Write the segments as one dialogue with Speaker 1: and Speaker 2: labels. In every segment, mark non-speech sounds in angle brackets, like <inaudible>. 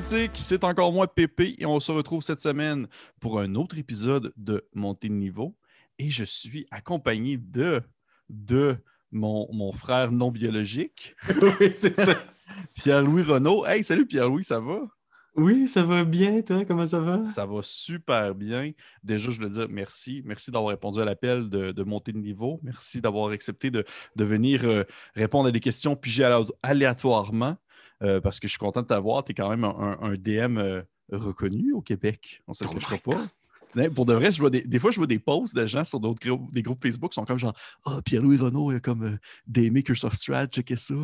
Speaker 1: Critique, c'est encore moi, Pépé, et on se retrouve cette semaine pour un autre épisode de Montée de niveau. Et je suis accompagné de, de mon, mon frère non biologique. <laughs>
Speaker 2: oui, c'est ça. <laughs>
Speaker 1: Pierre-Louis Renaud. Hey, salut Pierre-Louis, ça va?
Speaker 2: Oui, ça va bien, toi, comment ça va?
Speaker 1: Ça va super bien. Déjà, je veux dire merci. Merci d'avoir répondu à l'appel de, de, monter de niveau. Merci d'avoir accepté de, de venir euh, répondre à des questions pigées aléatoirement. Euh, parce que je suis content de t'avoir. Tu es quand même un, un DM euh, reconnu au Québec. On ne se le cachera pas. Pour de vrai, je vois des, des, fois, je vois des posts de gens sur d'autres groupes, des groupes Facebook qui sont comme genre Ah, oh, Pierre-Louis Renault, il a comme euh, des makers of Strat, checkez ça.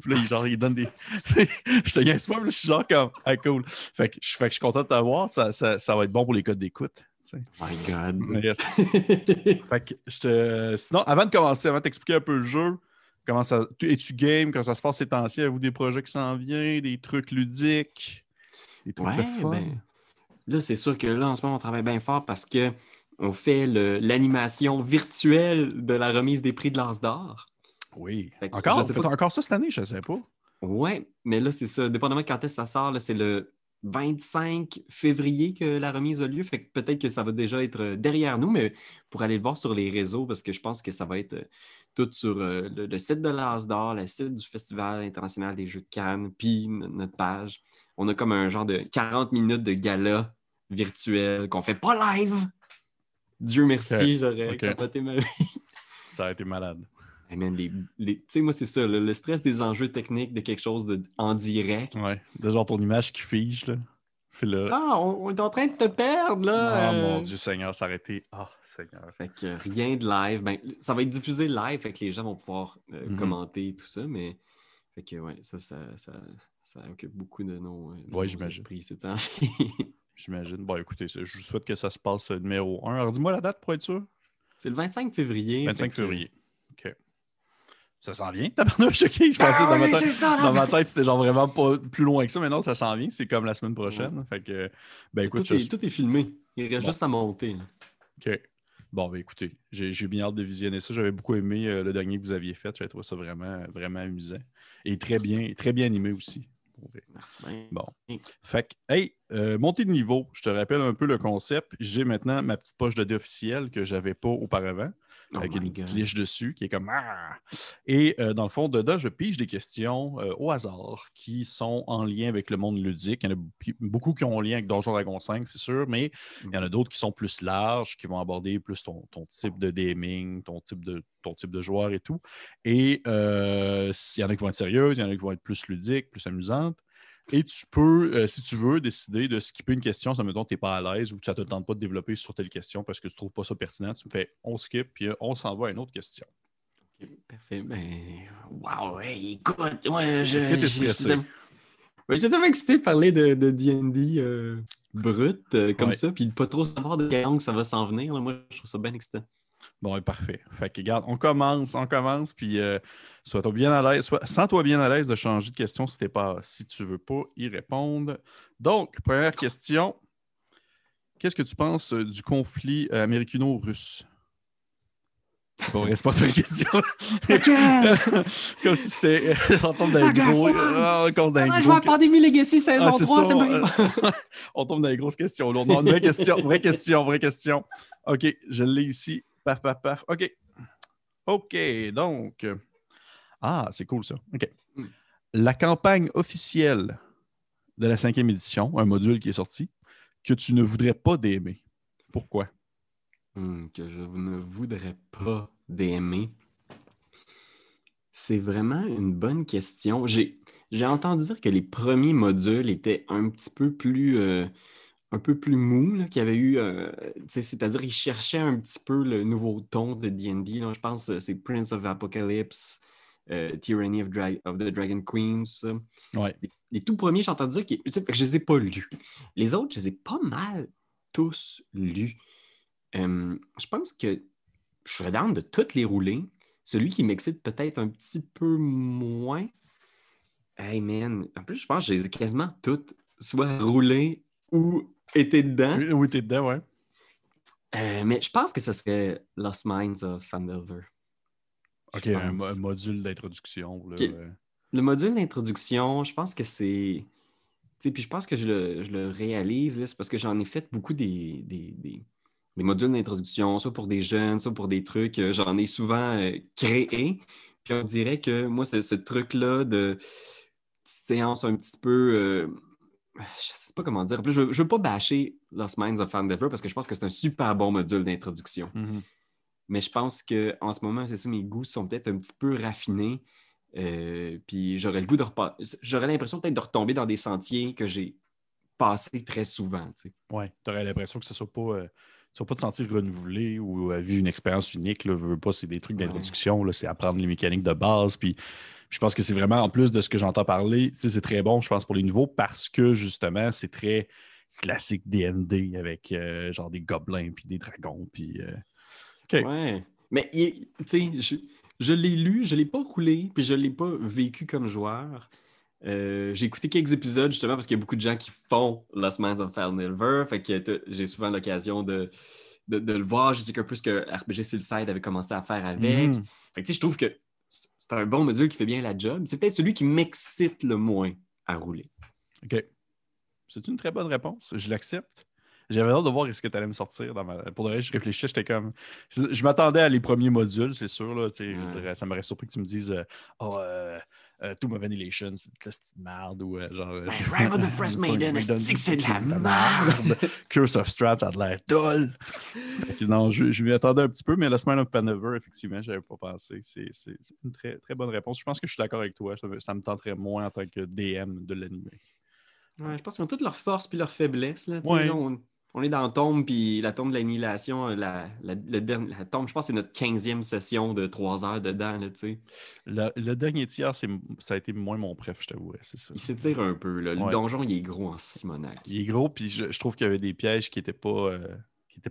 Speaker 1: Puis là, genre, il donne des. <laughs> <laughs> je te gagne pas, mais je suis genre comme Ah, cool. Fait que, fait que je suis content de t'avoir. Ça, ça, ça, va être bon pour les codes d'écoute.
Speaker 2: Oh my God.
Speaker 1: Yes. <laughs> fait que je te... Sinon, avant de commencer, avant de t'expliquer un peu le jeu, comment ça. Es-tu game? Comment ça se passe ces temps-ci? Avez-vous des projets qui s'en viennent, des trucs ludiques?
Speaker 2: Des trucs ouais, fun? Ben... Là, c'est sûr que là, en ce moment, on travaille bien fort parce que on fait l'animation virtuelle de la remise des prix de l'As d'or.
Speaker 1: Oui. encore? Encore ça cette année? Je ne sais pas.
Speaker 2: Oui, mais là, c'est ça. Dépendamment de quand est-ce que ça sort, c'est le 25 février que la remise a lieu. Fait que peut-être que ça va déjà être derrière nous, mais pour aller le voir sur les réseaux, parce que je pense que ça va être tout sur le, le, site de l'As d'or, le site du Festival international des Jeux de Cannes, puis notre page on a comme un genre de 40 minutes de gala virtuel qu'on fait pas live. Dieu merci, j'aurais okay. ma vie.
Speaker 1: Ça a été malade.
Speaker 2: Tu sais, moi, c'est ça, le, stress des enjeux techniques de quelque chose de, en direct.
Speaker 1: Ouais, de genre ton image qui fige, là.
Speaker 2: Là. Ah, on, est en train de te perdre, là!
Speaker 1: Oh mon Dieu Seigneur, ça a été... Oh, Seigneur.
Speaker 2: Fait que rien de live. Ben, ça va être diffusé live, fait que les gens vont pouvoir euh, mm -hmm. commenter tout ça, mais... Fait que, ouais, ça, ça, ça, ça occupe beaucoup de nos, euh, de
Speaker 1: ouais,
Speaker 2: nos esprits ces temps <laughs>
Speaker 1: J'imagine. Bon, écoutez, je vous souhaite que ça se passe euh, numéro 1. Alors, dis-moi la date pour être sûr.
Speaker 2: C'est le 25 février.
Speaker 1: 25 février. OK. Ça s'en vient. T'as pas choqué. Je pensais ah, dans, oui, ma tête, ça, dans ma tête, c'était genre vraiment pas plus loin que ça, mais non, ça s'en vient. C'est comme la semaine prochaine. Ouais. Fait que, ben écoute.
Speaker 2: Tout, est, tout est filmé. Il reste bon. juste à monter. Là.
Speaker 1: OK. Bon, ben écoutez, j'ai bien hâte de visionner ça. J'avais beaucoup aimé euh, le dernier que vous aviez fait. J'avais trouvé ça vraiment, vraiment amusant. Et très bien, très bien animé aussi.
Speaker 2: Merci
Speaker 1: Bon. Fait que, hey, euh, montée de niveau, je te rappelle un peu le concept. J'ai maintenant ma petite poche de dé officielle que je n'avais pas auparavant, oh avec une petite liche dessus qui est comme ah! Et euh, dans le fond, dedans, je pige des questions euh, au hasard qui sont en lien avec le monde ludique. Il y en a beaucoup qui ont lien avec Donjon Dragon 5, c'est sûr, mais il y en a d'autres qui sont plus larges, qui vont aborder plus ton, ton type de gaming, ton type de, ton type de joueur et tout. Et euh, il y en a qui vont être sérieuses, il y en a qui vont être plus ludiques, plus amusantes. Et tu peux, euh, si tu veux, décider de skipper une question, ça me donne que tu n'es pas à l'aise ou que ça ne te tente pas de développer sur telle question parce que tu ne trouves pas ça pertinent. Tu me fais on skip, puis on s'en va à une autre question.
Speaker 2: OK, parfait. Ben, wow, hey, écoute, ouais, je.
Speaker 1: Est-ce que tu es stressé?
Speaker 2: J'étais tellement excité de parler de D&D euh, brut euh, comme ouais. ça, puis de pas trop savoir de quelle langue ça va s'en venir. Là. Moi, je trouve ça bien excitant.
Speaker 1: Bon, parfait. Fait que, regarde, on commence, on commence, puis euh, sois-toi bien à l'aise, sois, sens-toi bien à l'aise de changer de question si, pas, si tu ne veux pas y répondre. Donc, première question. Qu'est-ce que tu penses euh, du conflit euh, américano-russe? Bon, reste pas une question. <laughs> Comme si c'était. on tombe dans les gros.
Speaker 2: Ah, on dans ah, je vais à Pandémie Legacy saison ah, 3, c'est bon. <laughs>
Speaker 1: on tombe dans les grosses questions. Non, vraie question, vraie question, vraie question. OK, je l'ai ici. Paf, paf, paf. OK. OK, donc. Ah, c'est cool ça. OK. Hmm. La campagne officielle de la cinquième édition, un module qui est sorti, que tu ne voudrais pas d'aimer. Pourquoi?
Speaker 2: Hmm, que je ne voudrais pas d'aimer. C'est vraiment une bonne question. J'ai entendu dire que les premiers modules étaient un petit peu plus. Euh, un peu plus mou, qui avait eu, euh, c'est-à-dire il cherchait un petit peu le nouveau ton de D&D. Je pense que euh, c'est Prince of Apocalypse, euh, Tyranny of, Dra of, the Dragon Queens.
Speaker 1: Ouais.
Speaker 2: Les, les, tout premiers, j'ai entendu dire que je ne les ai pas lus. Les autres, je les ai pas mal tous lus. Euh, je pense que je serais down de toutes les rouler. Celui qui m'excite peut-être un petit peu moins. Hey man, en plus, je pense que je les ai quasiment toutes soit roulées ou était dedans.
Speaker 1: Oui, oui t'es dedans, ouais.
Speaker 2: Euh, mais je pense que ce serait Lost Minds of Fandelver.
Speaker 1: OK, un, un, module d'introduction.
Speaker 2: Okay. Le module d'introduction, je pense que c'est. puis je pense que je le, réalise, c'est parce que j'en ai fait beaucoup des, des, modules d'introduction, soit pour des jeunes, soit pour des trucs. Euh, j'en ai souvent euh, créé. Puis on dirait que moi, ce truc-là de séance un petit peu. Euh, je sais pas comment dire. En plus, je, ne veux pas bâcher Lost Minds of Endeavor parce que je pense que c'est un super bon module d'introduction.
Speaker 1: Mm-hmm.
Speaker 2: Mais je pense qu'en ce moment, c'est ça, mes goûts sont peut-être un petit peu raffinés. Euh, puis j'aurais le goût de J'aurais l'impression peut-être de retomber dans des sentiers que j'ai passés très souvent.
Speaker 1: Ouais, tu aurais l'impression que ce soit pas. Euh, soit pas te sentir renouvelé ou vivre une expérience unique. Là, veux pas, c'est des trucs d'introduction, c'est apprendre les mécaniques de base. Puis je pense que c'est vraiment, en plus de ce que j'entends parler, c'est très bon, je pense, pour les nouveaux parce que justement, c'est très classique DND avec euh, genre des gobelins puis des dragons. Puis,
Speaker 2: Ouais. Mais tu sais, je, je l'ai lu, je ne l'ai pas roulé, puis je ne l'ai pas vécu comme joueur. Euh, j'ai écouté quelques épisodes justement parce qu'il y a beaucoup de gens qui font Lost Minds of Never. Fait que j'ai souvent l'occasion de, de, le voir. Je dis qu'un peu ce que RPG Suicide avait commencé à faire avec. Mm. Fait que je trouve que c'est un bon module qui fait bien la job. C'est peut-être celui qui m'excite le moins à rouler.
Speaker 1: OK. C'est une très bonne réponse. Je l'accepte. J'avais hâte de voir ce que tu allais me sortir. Dans Pour le reste, je réfléchissais, j'étais comme. Je m'attendais à les premiers modules, c'est sûr. Là, Ça m'aurait surpris que tu me dises euh, Oh, euh, euh, Tomb of Annihilation, c'est de la petite merde. Ou genre.
Speaker 2: Rime of the Frost <laughs> Maiden, c'est de la merde. <laughs>
Speaker 1: Curse of Strats, ça a de l'air dole. non, je, je m'y attendais un petit peu, mais la semaine of Panover, effectivement, je n'avais pas pensé. C'est une très, très bonne réponse. Je pense que je suis d'accord avec toi. Ça, me tenterait moins en tant que DM de l'anime.
Speaker 2: Ouais, je pense qu'ils ont toutes leurs forces et leurs faiblesses. Là, on est dans la tombe, puis la tombe de l'annihilation, la, la, la, tombe, je pense que c'est notre 15e session de 3 heures dedans. Là,
Speaker 1: le, le dernier tiers, ça a été moins mon préf, je t'avouerais.
Speaker 2: Il s'étire un peu. Le donjon, il est gros en Simonac.
Speaker 1: Il est gros, puis je, trouve qu'il y avait des pièges qui n'étaient pas, euh,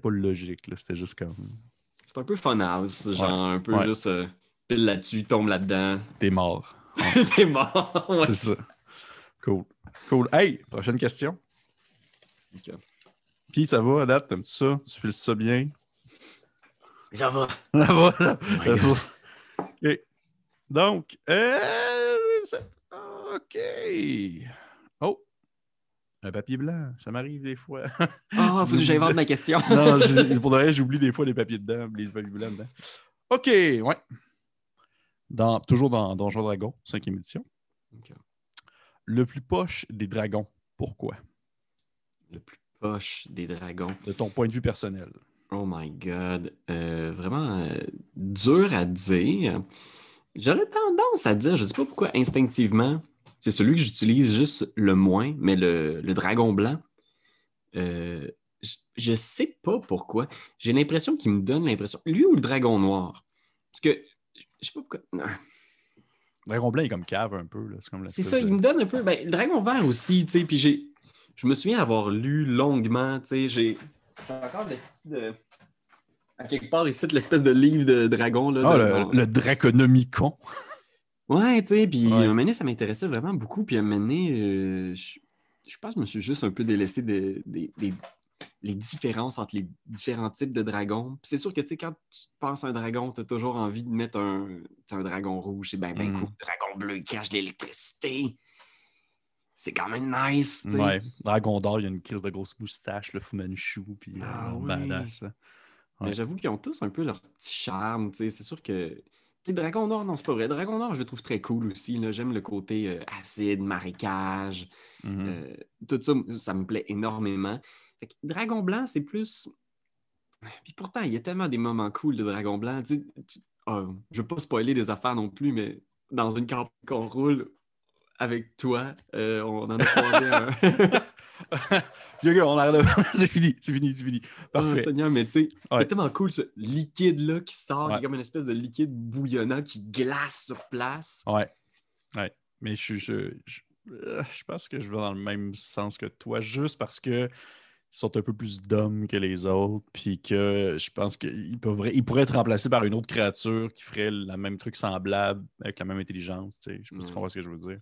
Speaker 1: pas logiques. C'était juste comme.
Speaker 2: C'est un peu fun house, genre un peu juste euh, pile là-dessus, tombe là-dedans.
Speaker 1: T'es mort. <laughs>
Speaker 2: T'es mort.
Speaker 1: C'est ça. Cool. Cool. Hey, prochaine question. Puis ça va, date, t'aimes-tu ça? Tu files ça bien?
Speaker 2: Ça va. <laughs>
Speaker 1: Ça va, ça, va. Donc, euh, OK. Oh! Un papier blanc, ça m'arrive des fois.
Speaker 2: Ah, <laughs> oh, j'invente ma question. <laughs>
Speaker 1: non, pour de vrai, j'oublie des fois les papiers dedans, les papiers blancs dedans. OK, ouais. Dans, toujours dans Donjon Dragon, 5e édition. Le plus poche des dragons, pourquoi?
Speaker 2: Le plus poche des dragons.
Speaker 1: De ton point de vue personnel.
Speaker 2: Oh my God. Euh, vraiment euh, dur à dire. J'aurais tendance à dire, je ne sais pas pourquoi, instinctivement, c'est celui que j'utilise juste le moins, mais le, dragon blanc. Euh, je ne sais pas pourquoi. J'ai l'impression qu'il me donne l'impression. Lui ou le dragon noir? Parce que je sais pas pourquoi. Le
Speaker 1: dragon blanc est comme cave un peu.
Speaker 2: C'est ça, il me donne un peu. Ben, le dragon vert aussi, tu sais. Puis j'ai je me souviens avoir lu longuement, tu sais, j'ai encore de... À quelque part, ici, l'espèce de livre de dragon. Là,
Speaker 1: ah, le, le, Draconomicon.
Speaker 2: ouais, tu sais, puis un moment ça m'intéressait vraiment beaucoup. Puis un moment euh, je, pense que je me suis juste un peu délaissé des les différences entre les différents types de dragons. c'est sûr que, tu sais, quand tu penses à un dragon, tu as toujours envie de mettre un, un dragon rouge. C'est bien, bien mm. cool. Dragon bleu, il cache l'électricité c'est quand même nice.
Speaker 1: T'sais. Ouais. Dragon d'or, il y a une crise de grosse moustache, le Fu Manchu, puis euh, ah, badass.
Speaker 2: Mais j'avoue qu'ils ont tous un peu leur petit charme. C'est sûr que. sais, Dragon d'or, non, c'est pas vrai. Dragon d'or, je le trouve très cool aussi. J'aime le côté euh, acide, marécage. Mm-hmm. Euh, tout ça, ça me plaît énormément. Fait que Dragon blanc, c'est plus. Puis pourtant, il y a tellement des moments cool de Dragon blanc. Tu... Oh, je veux pas spoiler des affaires non plus, mais dans une campagne qu'on roule, avec toi. Euh, on en a croisé un. <laughs>
Speaker 1: on arrête <laughs> c'est fini, c'est fini, c'est fini.
Speaker 2: Parfait. Seigneur, mais tu sais, c'est tellement cool ce liquide-là qui sort, qui est comme une espèce de liquide bouillonnant qui glace sur place.
Speaker 1: Ouais. Ouais. Mais je, je, je, euh, je pense que je vais dans le même sens que toi, juste parce que sont un peu plus d'hommes que les autres, puis que je pense qu'ils ils pourraient être remplacés par une autre créature qui ferait le même truc semblable avec la même intelligence. Tu sais. Je sais pas si tu comprends ce que je veux dire.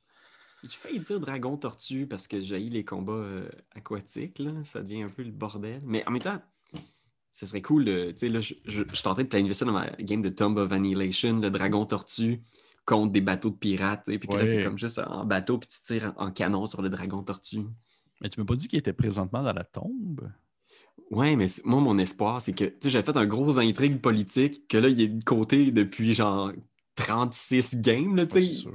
Speaker 2: J'ai failli dire dragon tortue parce que j'ai les combats euh, aquatiques. Là. Ça devient un peu le bordel. Mais en même temps, ce serait cool. Tu sais, là, je, je, je, tentais de planifier ça dans ma game de Tomb of Annihilation, le dragon tortue. contre des bateaux de pirates, puis que là, t'es comme juste en bateau, puis tu tires en, canon sur le dragon tortue.
Speaker 1: Mais tu m'as pas dit qu'il était présentement dans la tombe?
Speaker 2: Ouais, mais moi, mon espoir, c'est que, tu sais, j'avais fait un gros intrigue politique, que là, il est de côté depuis genre 36 games, là, tu sais.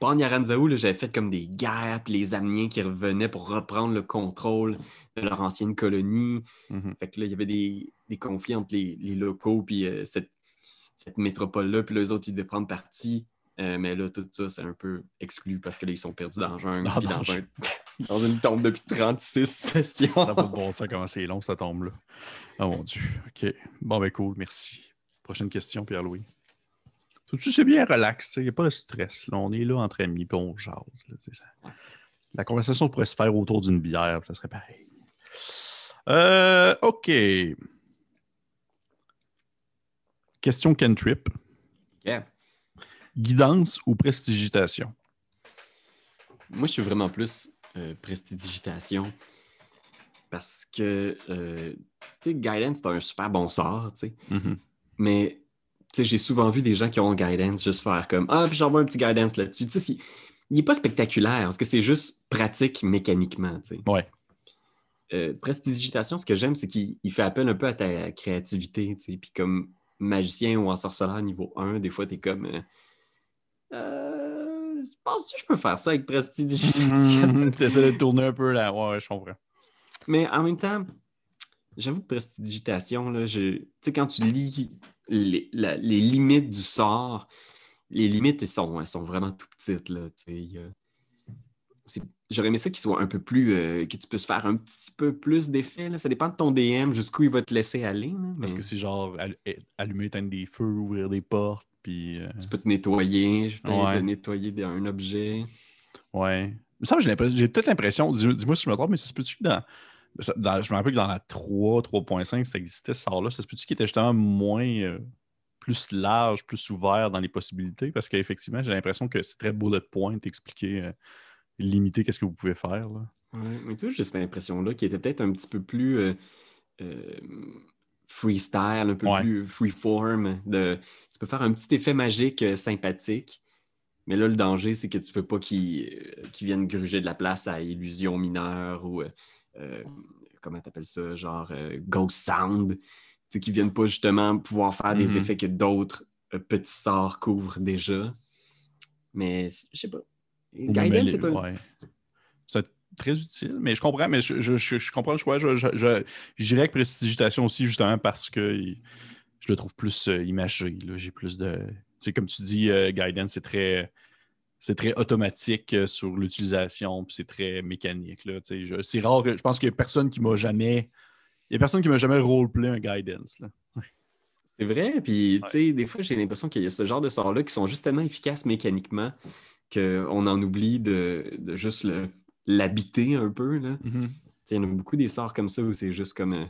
Speaker 2: En j'avais fait comme des guerres, puis les Amiens qui revenaient pour reprendre le contrôle de leur ancienne colonie. Mm-hmm. Fait que là, il y avait des, conflits entre les, locaux, puis euh, cette, cette métropole-là, puis les autres, ils devaient prendre parti. Euh, mais là, tout ça, c'est un peu exclu parce que là, ils sont perdus dans dans, un <laughs> dans, une tombe depuis 36 sessions.
Speaker 1: ça n'a pas de bon sens comment c'est long, cette tombe-là. Oh mon Dieu. OK. Bon, ben cool, merci. Prochaine question, Pierre-Louis. Tu sais bien relax, il n'y a pas de stress. Là. On est là entre amis, puis on jase. La conversation pourrait se faire autour d'une bière, ça serait pareil. Euh, OK. Question Kentrip.
Speaker 2: Yeah.
Speaker 1: Guidance ou prestigitation?
Speaker 2: Moi, je suis vraiment plus euh, prestidigitation parce que, euh, tu sais, guidance, c'est un super bon sort, tu sais.
Speaker 1: Mm-hmm.
Speaker 2: Mais j'ai souvent vu des gens qui ont guidance juste faire comme Ah, puis j'envoie un petit guidance là-dessus. Tu sais, il n'est pas spectaculaire parce que c'est juste pratique mécaniquement. Tu sais.
Speaker 1: Ouais.
Speaker 2: Euh, prestidigitation, ce que j'aime, c'est qu'il fait appel un peu à ta créativité. Tu sais. Puis comme magicien ou en sorceleur niveau 1, des fois, tu es comme euh, euh, Penses-tu que je peux faire ça avec prestidigitation? <laughs>
Speaker 1: tu essaies de tourner un peu là. Ouais, je comprends.
Speaker 2: Mais en même temps, j'avoue que prestidigitation, là, je... tu sais, quand tu lis les, limites du sort, les limites, elles sont, sont vraiment tout petites. Là, J'aurais aimé ça qu'il soit un peu plus. Euh, que tu puisses faire un petit peu plus d'effets. Ça dépend de ton DM, jusqu'où il va te laisser aller.
Speaker 1: Parce que c'est genre eh, allumer, éteindre des feux, ouvrir des portes. Puis, euh,
Speaker 2: Tu peux te nettoyer. Je peux nettoyer un objet.
Speaker 1: Ouais. Ça, j'ai peut-être l'impression, dis-moi si je me trompe, mais ça se peut-tu que dans je me rappelle que dans la 3, 3.5, ça existait ce sort-là. Ça se peut-tu qu'il était justement moins. Euh, plus large, plus ouvert dans les possibilités? Parce qu'effectivement, j'ai l'impression que c'est très beau de point, expliquer, euh, limiter qu'est-ce que vous pouvez faire. Là.
Speaker 2: Ouais, mais tu j'ai cette impression-là qui était peut-être un petit peu plus euh, freestyle, un peu plus freeform. De... Tu peux faire un petit effet magique sympathique. Mais là, le danger, c'est que tu ne veux pas qu'ils viennent gruger de la place à illusion mineure ou euh, comment tu appelles ça, genre euh, Ghost Sound, qui ne viennent pas justement pouvoir faire des mhm. effets que d'autres euh, petits sorts couvrent déjà. Mais je sais pas. Guidance, c'est un.
Speaker 1: C'est très utile, mais je comprends, mais je, comprends le choix. Je, dirais que prestigitation aussi, justement, parce que je le trouve plus imagé. J'ai plus de. C'est comme tu dis, Guidance, c'est très c'est très automatique euh, sur l'utilisation, puis c'est très mécanique. C'est rare, je pense qu'il n'y a personne qui m'a jamais. Il y a personne qui m'a jamais roleplay un guidance.
Speaker 2: C'est vrai, puis tu sais, des fois j'ai l'impression qu'il y a ce genre de sorts-là qui sont juste tellement efficaces mécaniquement qu'on en oublie de, juste l'habiter un peu. Là.
Speaker 1: Mm-hmm.
Speaker 2: Il y en a beaucoup des sorts comme ça où c'est juste comme euh,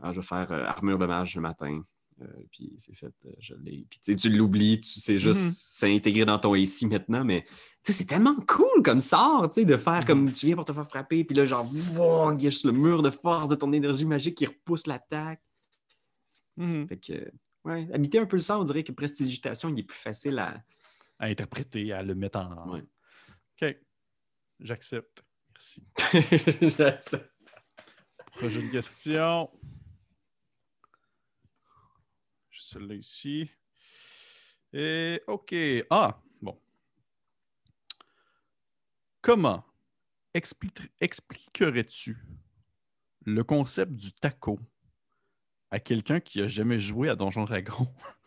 Speaker 2: ah, je vais faire euh, armure de mage le matin. Euh, puis c'est fait, euh, je l'ai. Puis tu l'oublies, tu sais juste, mhm. c'est intégré dans ton AC maintenant, mais c'est tellement cool comme sort, de faire comme mhm. tu viens pour te faire frapper, puis là, genre, il y a juste le mur de force de ton énergie magique qui repousse l'attaque.
Speaker 1: Mhm.
Speaker 2: Fait que, ouais, habiter un peu le sort, on dirait que prestidigitation, il est plus facile à...
Speaker 1: à interpréter, à le mettre en.
Speaker 2: Ouais.
Speaker 1: OK. J'accepte. Merci. <laughs>
Speaker 2: J'accepte.
Speaker 1: Prochaine question celle-là ici. Et OK. Ah, bon. Comment expliquerais-tu le concept du taco à quelqu'un qui n'a jamais joué à Donjon Dragon? <laughs>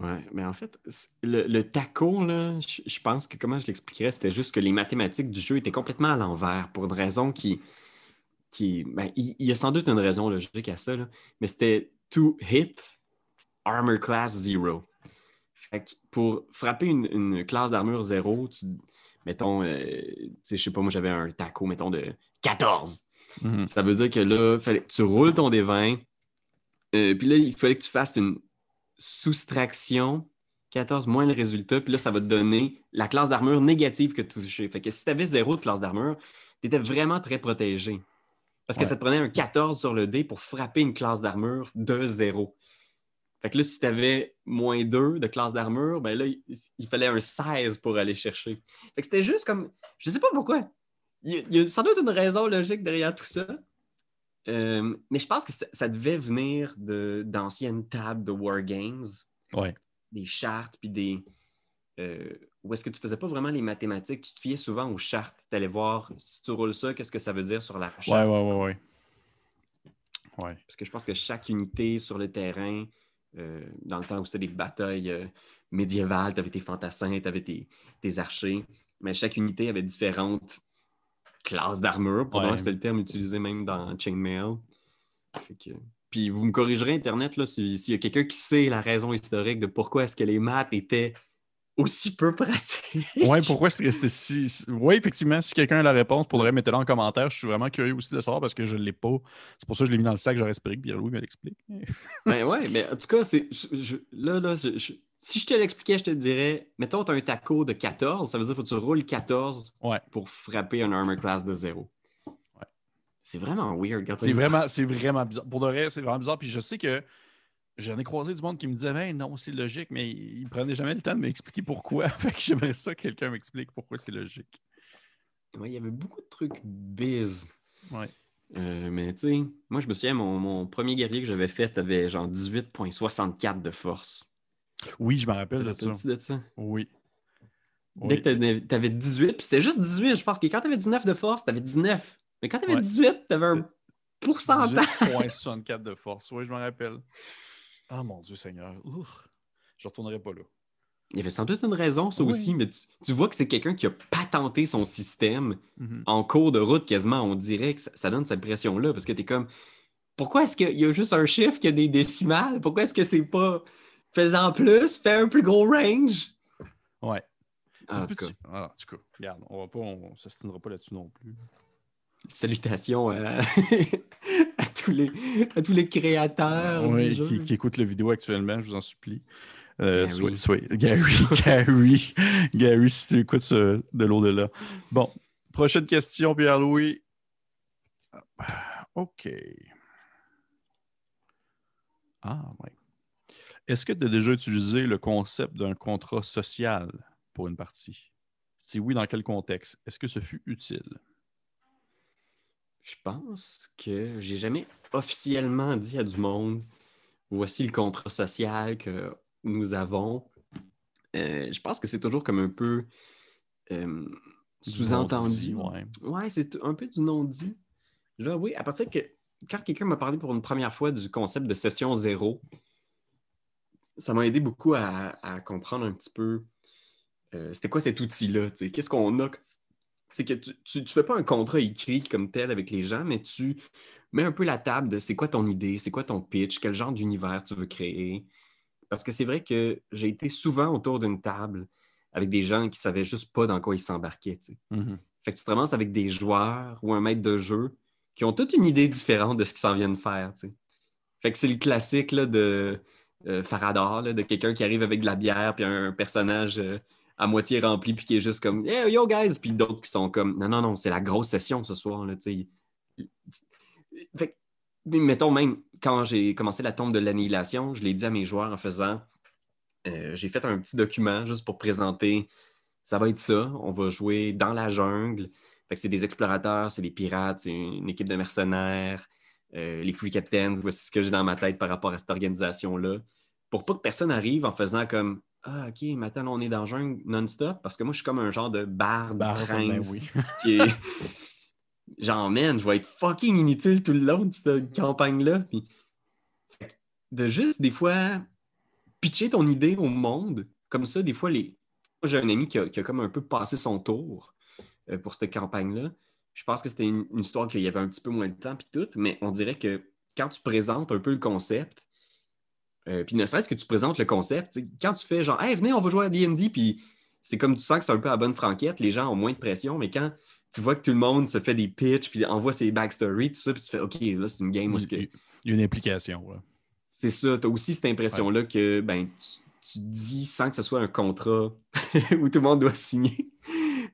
Speaker 2: Ouais, mais en fait, le, taco, là, je, pense que comment je l'expliquerais, c'était juste que les mathématiques du jeu étaient complètement à l'envers pour une raison qui. qui ben, il, y a sans doute une raison logique à ça, mais c'était to hit Armor Class Zero. pour frapper une, classe d'armure zéro, tu, mettons, euh, je sais pas, moi j'avais un taco, mettons, de 14.
Speaker 1: Mhm.
Speaker 2: Ça veut dire que là, tu roules ton D20, euh, puis là, il fallait que tu fasses une soustraction 14 moins le résultat, puis là, ça va te donner la classe d'armure négative que tu touchais. Fait que si tu avais zéro de classe d'armure, tu étais vraiment très protégé. Parce que ça te prenait un 14 sur le dé pour frapper une classe d'armure de zéro. Fait que là, si tu avais moins 2 de classe d'armure, ben là, il, fallait un 16 pour aller chercher. Fait que c'était juste comme. Je sais pas pourquoi. Il, y a sans doute une raison logique derrière tout ça. Euh, mais je pense que ça, devait venir d'anciennes tables de Wargames.
Speaker 1: Ouais.
Speaker 2: Des chartes, puis des. Euh, où est-ce que tu faisais pas vraiment les mathématiques? Tu te fiais souvent aux chartes. Tu allais voir si tu roules ça, qu'est-ce que ça veut dire sur la charte?
Speaker 1: Ouais, ouais, ouais, ouais.
Speaker 2: Parce que je pense que chaque unité sur le terrain, euh, dans le temps où c'était des batailles euh, médiévales, tu avais tes fantassins, tu avais tes, archers, mais chaque unité avait différentes classes d'armure. Pour c'était le terme utilisé même dans Chainmail. Puis vous me corrigerez Internet s'il y a quelqu'un qui sait la raison historique de pourquoi est-ce que les maths étaient aussi peu pratique.
Speaker 1: Oui, pourquoi c'est resté si. Oui, effectivement, si quelqu'un a la réponse, pourrait mettre-le en commentaire. Je suis vraiment curieux aussi de le savoir parce que je ne l'ai pas. C'est pour ça que je l'ai mis dans le sac. J'aurais espéré que Pierre-Louis me l'explique. <laughs>
Speaker 2: ben ouais, mais en tout cas, c'est. là, là, si je te l'expliquais, je te dirais, mettons, tu as un taco de 14, ça veut dire qu'il faut que tu roules 14 pour frapper un armor class de 0. Ouais. C'est vraiment weird.
Speaker 1: C'est vraiment, vraiment bizarre. Pour de vrai, c'est vraiment bizarre. Puis je sais que J'en ai croisé du monde qui me disait non, c'est logique, mais il prenait jamais le temps de m'expliquer pourquoi. <laughs> fait que j'aimerais ça que quelqu'un m'explique pourquoi c'est logique.
Speaker 2: il y avait beaucoup de trucs biz.
Speaker 1: Ouais.
Speaker 2: Euh, mais tu sais, moi je me souviens, mon, premier guerrier que j'avais fait avait genre 18,64 de force.
Speaker 1: Oui, je me rappelle
Speaker 2: de
Speaker 1: ça.
Speaker 2: de ça?
Speaker 1: Oui.
Speaker 2: Dès que tu avais 18, puis c'était juste 18, je pense que quand tu avais 19 de force, tu avais 19. Mais quand tu avais 18, tu avais un pourcentage.
Speaker 1: 18,64 de force, oui, je me rappelle. Ah mon Dieu Seigneur. je ne retournerai pas là.
Speaker 2: Il y avait sans doute une raison, ça aussi, mais tu, vois que c'est quelqu'un qui a patenté son système mm-hmm. en cours de route quasiment. On dirait que ça, donne cette pression-là parce que tu es comme pourquoi est-ce qu'il y a juste un chiffre qui a des décimales? Pourquoi est-ce que c'est pas faisant plus, fais un plus gros range?
Speaker 1: Ouais. Ah, en, tout cas. Ah, en tout cas, regarde, on va pas, on s'astinera pas là-dessus non plus.
Speaker 2: Salutations à, <laughs> tous, les, à tous les créateurs.
Speaker 1: qui, qui, écoutent la vidéo actuellement, je vous en supplie. Euh, Gary. <laughs> Gary, Gary, si tu écoutes de l'au-delà. Bon, prochaine question, Pierre-Louis. OK. Ah, oui. Est-ce que tu as déjà utilisé le concept d'un contrat social pour une partie? Si oui, dans quel contexte? Est-ce que ce fut utile?
Speaker 2: Je pense que j'ai jamais officiellement dit à du monde voici le contrat social que nous avons. Euh, je pense que c'est toujours comme un peu euh, sous-entendu.
Speaker 1: Ouais,
Speaker 2: ouais c'est un peu du non-dit. Oui, à partir que quand quelqu'un m'a parlé pour une première fois du concept de session zéro, ça m'a aidé beaucoup à, comprendre un petit peu euh, c'était quoi cet outil-là. Qu'est-ce qu'on a c'est que tu ne fais pas un contrat écrit comme tel avec les gens, mais tu mets un peu la table de c'est quoi ton idée, c'est quoi ton pitch, quel genre d'univers tu veux créer. Parce que c'est vrai que j'ai été souvent autour d'une table avec des gens qui ne savaient juste pas dans quoi ils s'embarquaient.
Speaker 1: Mm-hmm.
Speaker 2: Fait que tu te ramasses avec des joueurs ou un maître de jeu qui ont toute une idée différente de ce qu'ils s'en viennent faire. Fait que c'est le classique là, de euh, Faradar, de quelqu'un qui arrive avec de la bière puis un personnage. Euh, à moitié rempli, puis qui est juste comme hey, yo guys, puis d'autres qui sont comme non, non, non, c'est la grosse session ce soir. Là, fait, mettons même quand j'ai commencé la tombe de l'annihilation, je l'ai dit à mes joueurs en faisant euh, j'ai fait un petit document juste pour présenter ça va être ça, on va jouer dans la jungle. Fait que c'est des explorateurs, c'est des pirates, c'est une équipe de mercenaires, euh, les free captains, voici ce que j'ai dans ma tête par rapport à cette organisation-là. Pour pas que personne arrive en faisant comme ah, OK, maintenant on est dans le jungle non-stop parce que moi je suis comme un genre de barde,
Speaker 1: barde ben
Speaker 2: prince qui est. <laughs> genre, man, je vais être fucking inutile tout le long de cette campagne-là. Puis... De juste des fois pitcher ton idée au monde, comme ça, des fois, les. J'ai un ami qui a, comme un peu passé son tour euh, pour cette campagne-là. Je pense que c'était une, une histoire qu'il y avait un petit peu moins de temps, puis tout, mais on dirait que quand tu présentes un peu le concept, euh, puis ne serait-ce que tu présentes le concept, quand tu fais genre, hey, venez, on va jouer à DD, puis c'est comme tu sens que c'est un peu à bonne franquette, les gens ont moins de pression, mais quand tu vois que tout le monde se fait des pitches, puis envoie ses backstories, tout ça, puis tu fais, OK, là, c'est une game où
Speaker 1: Il y a une implication.
Speaker 2: C'est ça, tu as aussi cette impression-là que ben, tu, dis sans que ce soit un contrat <laughs> où tout le monde doit signer,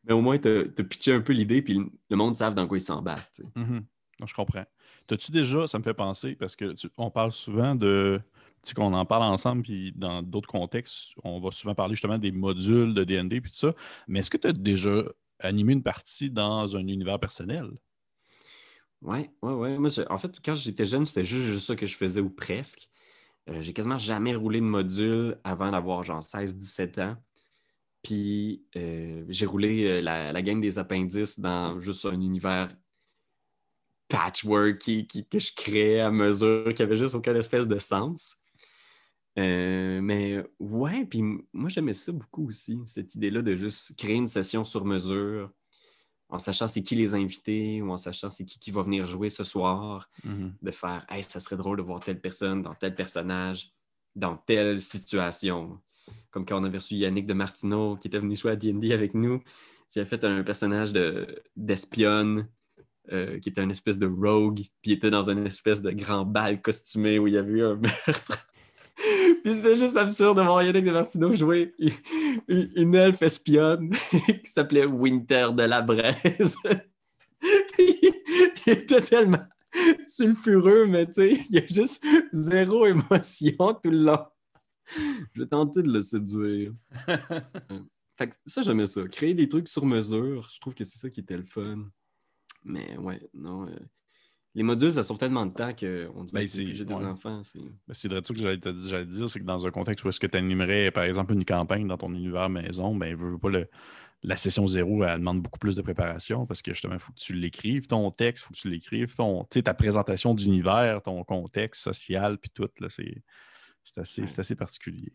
Speaker 2: mais au moins, tu as, pitché un peu l'idée, puis le monde savent dans quoi ils s'embattent.
Speaker 1: Mm-hmm. Je comprends. T'as-tu déjà, ça me fait penser, parce que on parle souvent de sais, qu'on en parle ensemble, puis dans d'autres contextes, on va souvent parler justement des modules de DND, puis tout ça. Mais est-ce que tu as déjà animé une partie dans un univers personnel?
Speaker 2: Oui, oui, oui. Moi, en fait, quand j'étais jeune, c'était juste, ça que je faisais, ou presque. Euh, j'ai quasiment jamais roulé de module avant d'avoir genre 16-17 ans. Puis euh, j'ai roulé euh, la, la, des appendices dans juste un univers patchwork qui, que je créais à mesure, qui avait juste aucune espèce de sens. Mais ouais, puis moi j'aimais ça beaucoup aussi, cette idée-là de juste créer une session sur mesure, en sachant c'est qui les invités ou en sachant c'est qui qui va venir jouer ce soir,
Speaker 1: mm-hmm.
Speaker 2: de faire Hey, ça serait drôle de voir telle personne dans tel personnage, dans telle situation. Comme quand on avait reçu Yannick de Martineau qui était venu jouer à DD avec nous. J'avais fait un personnage d'espionne euh, qui était une espèce de rogue, puis il était dans une espèce de grand bal costumé où il y avait eu un <laughs> meurtre. Puis c'était juste absurde de voir Yannick de Martineau jouer une elfe espionne <laughs> qui s'appelait Winter de la Braise. <laughs> il était tellement sulfureux, mais tu sais, il y a juste zéro émotion tout le long. Je vais tenter de le séduire. <laughs> fait que ça, j'aimais ça. Créer des trucs sur mesure, je trouve que c'est ça qui était le fun. Mais ouais, non. Euh, les modules, ça sauve tellement de temps qu'on dit ben, j'ai des enfants. C'est
Speaker 1: ben, c'est de ça que j'allais te dire, c'est que dans un contexte où est-ce que tu animerais, par exemple, une campagne dans ton univers maison, ben, veux, pas le, la session zéro, elle demande beaucoup plus de préparation parce que justement, il faut que tu l'écrives, ton texte, il faut que tu l'écrives, ton, ta présentation d'univers, ton contexte social, puis tout, c'est, assez, assez particulier.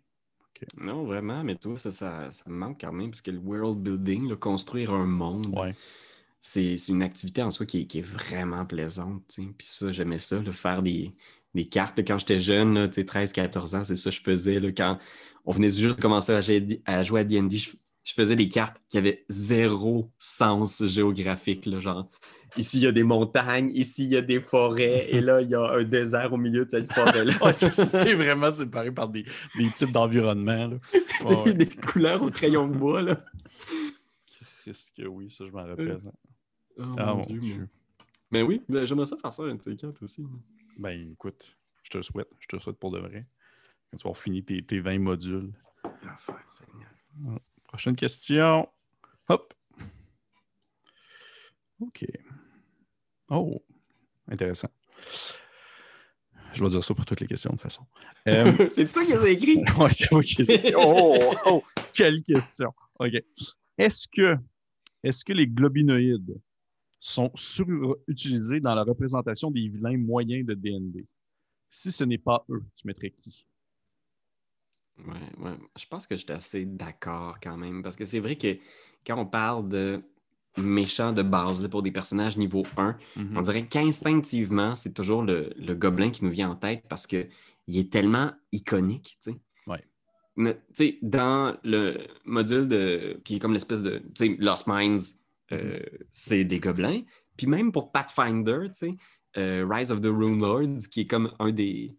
Speaker 2: Non, vraiment, mais toi, ça, ça, me manque quand même, parce que le world building, construire un monde,
Speaker 1: ouais
Speaker 2: c'est une activité en soi qui est, vraiment plaisante. Puis ça, j'aimais ça, faire des, cartes. Quand j'étais jeune, 13-14 ans, c'est ça que je faisais. quand on venait juste de commencer à, jouer à D&D, je, faisais des cartes qui avaient zéro sens géographique. genre, ici, il y a des montagnes, ici, il y a des forêts, et là, il y a un désert au milieu de cette forêt-là. <laughs>
Speaker 1: c'est vraiment séparé par des, types d'environnement. <laughs>
Speaker 2: des couleurs au crayon de bois. Là.
Speaker 1: que oui, ça, je m'en rappelle.
Speaker 2: Oh, ah, mon Dieu. Mais, oui, j'aimerais ça faire ça un de aussi.
Speaker 1: Ben écoute, je te le souhaite. Je te le souhaite pour de vrai. Quand tu vas finir tes, tes 20 modules. Prochaine question. Hop. OK. Oh, intéressant. Je vais dire ça pour toutes les questions, de toute façon.
Speaker 2: Euh, <laughs> c'est toi qui les écrit? <laughs>
Speaker 1: oui, c'est moi qui les écrit. Oh, oh, quelle question. OK. Est-ce que, est-ce que les globinoïdes sont surutilisés dans la représentation des vilains moyens de DND. Si ce n'est pas eux, tu mettrais qui?
Speaker 2: Ouais, ouais. Je pense que j'étais assez d'accord quand même, parce que c'est vrai que quand on parle de méchants de base pour des personnages niveau 1, mm-hmm. on dirait qu'instinctivement, c'est toujours le, gobelin qui nous vient en tête parce qu'il est tellement iconique. Tu sais. dans le module de. Qui est comme l'espèce de. Lost Minds, euh, c'est des gobelins. Puis même pour Pathfinder, euh, Rise of the Rune Lords, qui est comme un des,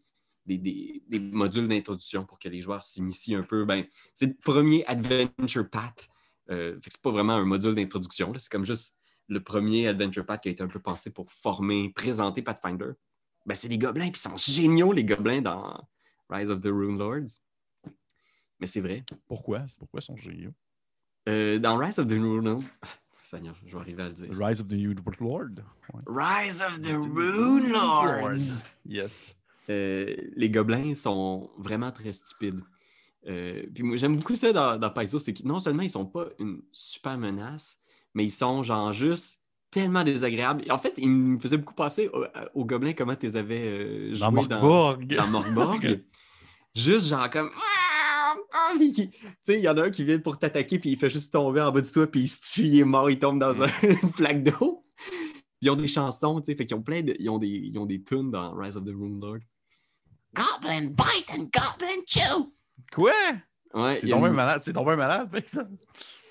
Speaker 2: des, modules d'introduction pour que les joueurs s'initient un peu, ben, c'est le premier Adventure Path. Euh, c'est pas vraiment un module d'introduction, c'est comme juste le premier Adventure Path qui a été un peu pensé pour former, présenter Pathfinder. Ben, c'est des gobelins, puis ils sont géniaux, les gobelins, dans Rise of the Rune Lords. Mais c'est vrai.
Speaker 1: Pourquoi? Pourquoi ils sont géniaux?
Speaker 2: dans Rise of the Rune Lords, Seigneur, je vais arriver à le dire.
Speaker 1: Rise of the New Lord.
Speaker 2: Rise of the Rune Lords.
Speaker 1: Yes.
Speaker 2: Euh, les gobelins sont vraiment très stupides. Euh, puis moi, j'aime beaucoup ça dans, dans Paizo, c'est que non seulement ils sont pas une super menace, mais ils sont genre juste tellement désagréables. en fait, ils me faisaient beaucoup passer aux, gobelins comment tu les avais euh, joués
Speaker 1: dans Morgborg.
Speaker 2: Dans, Morgborg. <laughs> juste genre comme tu sais, il y en a un qui vient pour t'attaquer, puis il fait juste tomber en bas du toit, puis il se tue, il est mort, il tombe dans une <laughs> flaque d'eau. Ils ont des chansons, tu sais, fait qu'ils ont plein de. Ils ont des, ils ont des tunes dans Rise of the Rune Lord. Goblin bite and goblin chew!
Speaker 1: Quoi?
Speaker 2: Ouais,
Speaker 1: c'est tombé malade, c'est tombé malade, ça.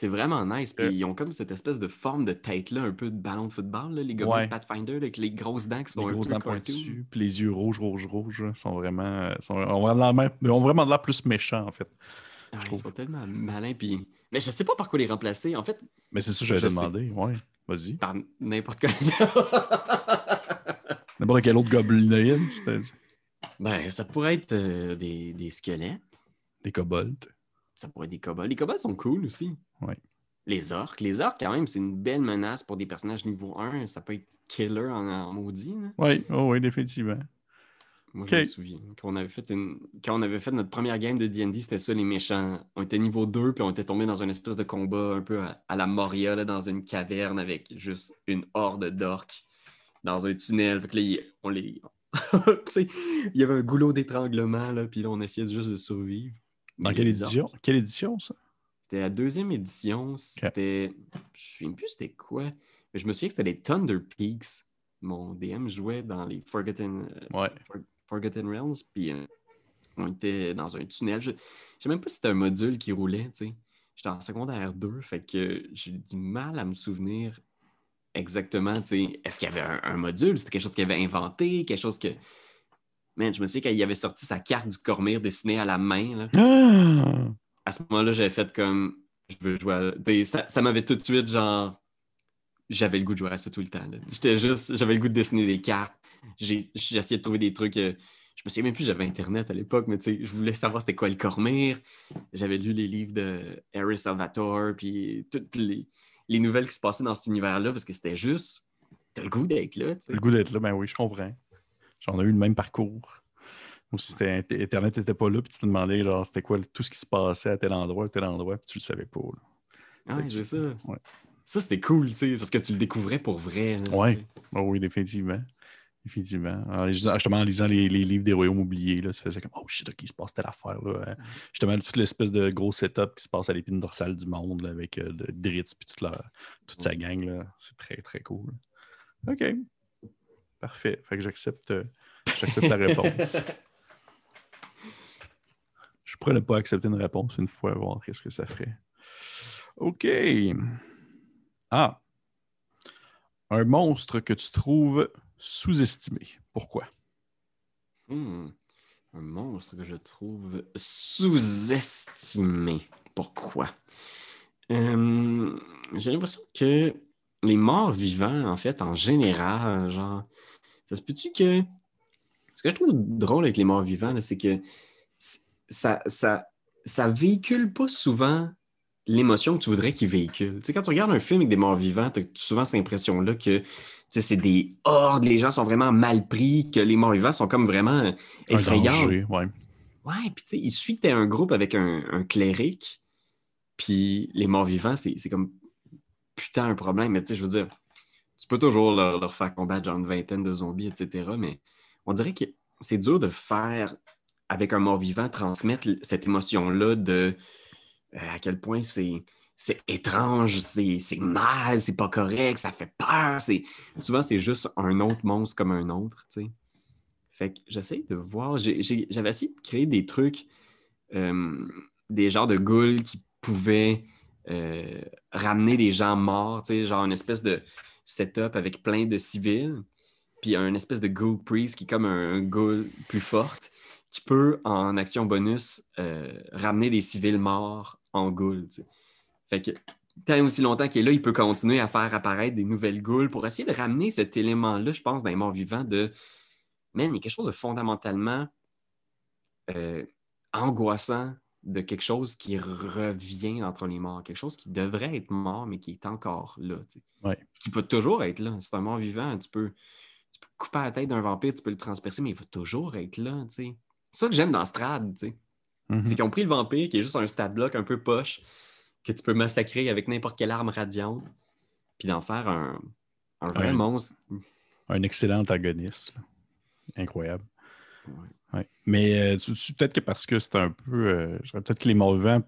Speaker 2: C'est vraiment nice. Puis ils ont comme cette espèce de forme de tête-là, un peu de ballon de football, là, les goblins Pathfinder, avec les grosses dents qui sont les
Speaker 1: grosses
Speaker 2: dents
Speaker 1: pointues, puis les yeux rouges, rouges, rouges, sont vraiment, sont, ont, vraiment, ont vraiment de l'air plus méchants, en fait.
Speaker 2: Ah, ils sont tellement malins. Puis... Mais je sais pas par quoi les remplacer, en fait.
Speaker 1: Mais c'est ça que j'avais demandé. Ouais, vas-y.
Speaker 2: Par n'importe quel. <laughs>
Speaker 1: n'importe quel autre goblinoïde, c'était.
Speaker 2: Ben, ça pourrait être euh, des, des squelettes.
Speaker 1: Des kobolds.
Speaker 2: Ça pourrait être des kobolds. Les kobolds sont cool aussi.
Speaker 1: Oui.
Speaker 2: Les orques. Les orques, quand même, c'est une belle menace pour des personnages niveau 1. Ça peut être killer en, en maudit. là.
Speaker 1: Oui, oh, oui, définitivement.
Speaker 2: Moi, je me souviens. Quand on, avait fait une... Quand on avait fait notre première game de D&D, c'était ça, les méchants. On était niveau 2, puis on était tombé dans une espèce de combat un peu à, à la Moria, là, dans une caverne avec juste une horde d'orques dans un tunnel. Fait que là, il- on les... <laughs> il y avait un goulot d'étranglement, là, puis là, on essayait juste de survivre.
Speaker 1: Dans quelle édition? Quelle édition, ça?
Speaker 2: C'était la deuxième édition. C'était... Je me souviens plus c'était quoi. Mais je me souviens que c'était les Thunder Peaks. Mon DM jouait dans les Forgotten... euh,
Speaker 1: Ouais.
Speaker 2: For- Forgotten Realms, puis euh, on était dans un tunnel. Je ne sais même pas si c'était un module qui roulait, sais. J'étais en secondaire 2, fait que j'ai du mal à me souvenir exactement, sais, est-ce qu'il y avait un, un module? C'était quelque chose qu'il avait inventé, quelque chose que... Man, je me souviens qu'il avait sorti sa carte du Cormire dessinée à la main, là.
Speaker 1: Ah!
Speaker 2: À ce moment-là, j'avais fait comme, je veux jouer à... Ça, ça m'avait tout de suite, genre... J'avais le goût de jouer à ça tout le temps. J'étais juste, j'avais le goût de dessiner des cartes. Essayé de trouver des trucs. euh, je me souviens même plus, j'avais Internet à l'époque, mais tu sais, je voulais savoir c'était quoi le Cormire. J'avais lu les livres de Harry Salvatore, puis toutes les, les nouvelles qui se passaient dans cet univers-là, parce que c'était juste, t'as le goût d'être là, tu sais.
Speaker 1: Le goût d'être là, ben oui, je comprends. J'en ai eu le même parcours. Ou si Internet n'était pas là, puis tu te demandais genre c'était quoi tout ce qui se passait à tel endroit, à tel endroit, puis tu le savais pas. là.
Speaker 2: Ah, ouais, c'est ça.
Speaker 1: Ouais.
Speaker 2: Ça, c'était cool, tu sais, parce que tu le découvrais pour vrai. sais.
Speaker 1: Oh oui, définitivement. Définitivement. En lisant- justement, en lisant les, les livres des royaumes oubliés, là, tu faisais comme Oh shit, ok, il se passe telle affaire. Là. Euh, Justement, toute l'espèce de gros setup qui se passe à l'épine dorsale du monde là, avec euh, de Dritz puis toute, leur- toute sa gang. là. C'est très, très cool. OK. Parfait. Fait que j'accepte euh, j'accepte la <laughs> réponse. Je pourrais ne pas accepter une réponse une fois, voir qu'est-ce que ça ferait. OK. Ah. Un monstre que tu trouves sous-estimé. Pourquoi?
Speaker 2: Hmm. Un monstre que je trouve sous-estimé. Pourquoi? Euh, J'ai l'impression que les morts vivants, en fait, en général, genre, ça se peut-tu que. Ce que je trouve drôle avec les morts vivants, c'est que ça, ça, ça véhicule pas souvent l'émotion que tu voudrais qu'il véhicule. Tu sais, quand tu regardes un film avec des morts vivants, tu as souvent cette impression-là que tu sais, c'est des hordes, les gens sont vraiment mal pris, que les morts vivants sont comme vraiment euh, effrayants.
Speaker 1: ouais.
Speaker 2: Ouais, puis tu sais, il suffit que tu aies un groupe avec un, un cléric, puis les morts vivants, c'est c'est comme putain un problème. Mais tu sais, je veux dire, tu peux toujours leur, leur faire combattre genre une vingtaine de zombies, etc. Mais on dirait que c'est dur de faire avec un mort vivant transmettre cette émotion-là de euh, à quel point c'est. C'est étrange, c'est mal, c'est pas correct, ça fait peur. Souvent, c'est juste un autre monstre comme un autre. Fait que j'essaie de voir. J'avais essayé de créer des trucs, euh, des genres de ghouls qui pouvaient euh, ramener des gens morts, genre une espèce de setup avec plein de civils, puis un espèce de ghoul priest qui est comme un, un ghoul plus forte, qui peut, en action bonus, euh, ramener des civils morts en ghoul. Fait que tant aussi longtemps qu'il est là, il peut continuer à faire apparaître des nouvelles ghouls pour essayer de ramener cet élément-là, je pense, dans les morts vivants de man, il y a quelque chose de fondamentalement euh, angoissant de quelque chose qui revient entre les morts, quelque chose qui devrait être mort, mais qui est encore là.
Speaker 1: Ouais.
Speaker 2: Qui peut toujours être là. C'est un mort vivant, tu peux, tu peux couper la tête d'un vampire, tu peux le transpercer, mais il va toujours être là. Ça que j'aime dans Strad, tu sais.
Speaker 1: Mhm.
Speaker 2: c'est qu'ils ont pris le vampire, qui est juste un stat block un peu poche, que tu peux massacrer avec n'importe quelle arme radiante, puis d'en faire un, un vrai
Speaker 1: Un-
Speaker 2: monstre.
Speaker 1: Un excellent antagoniste. Incroyable.
Speaker 2: Ouais.
Speaker 1: Ouais. Mais euh, peut-être que parce que c'est un peu. euh, je peut-être que les vivants.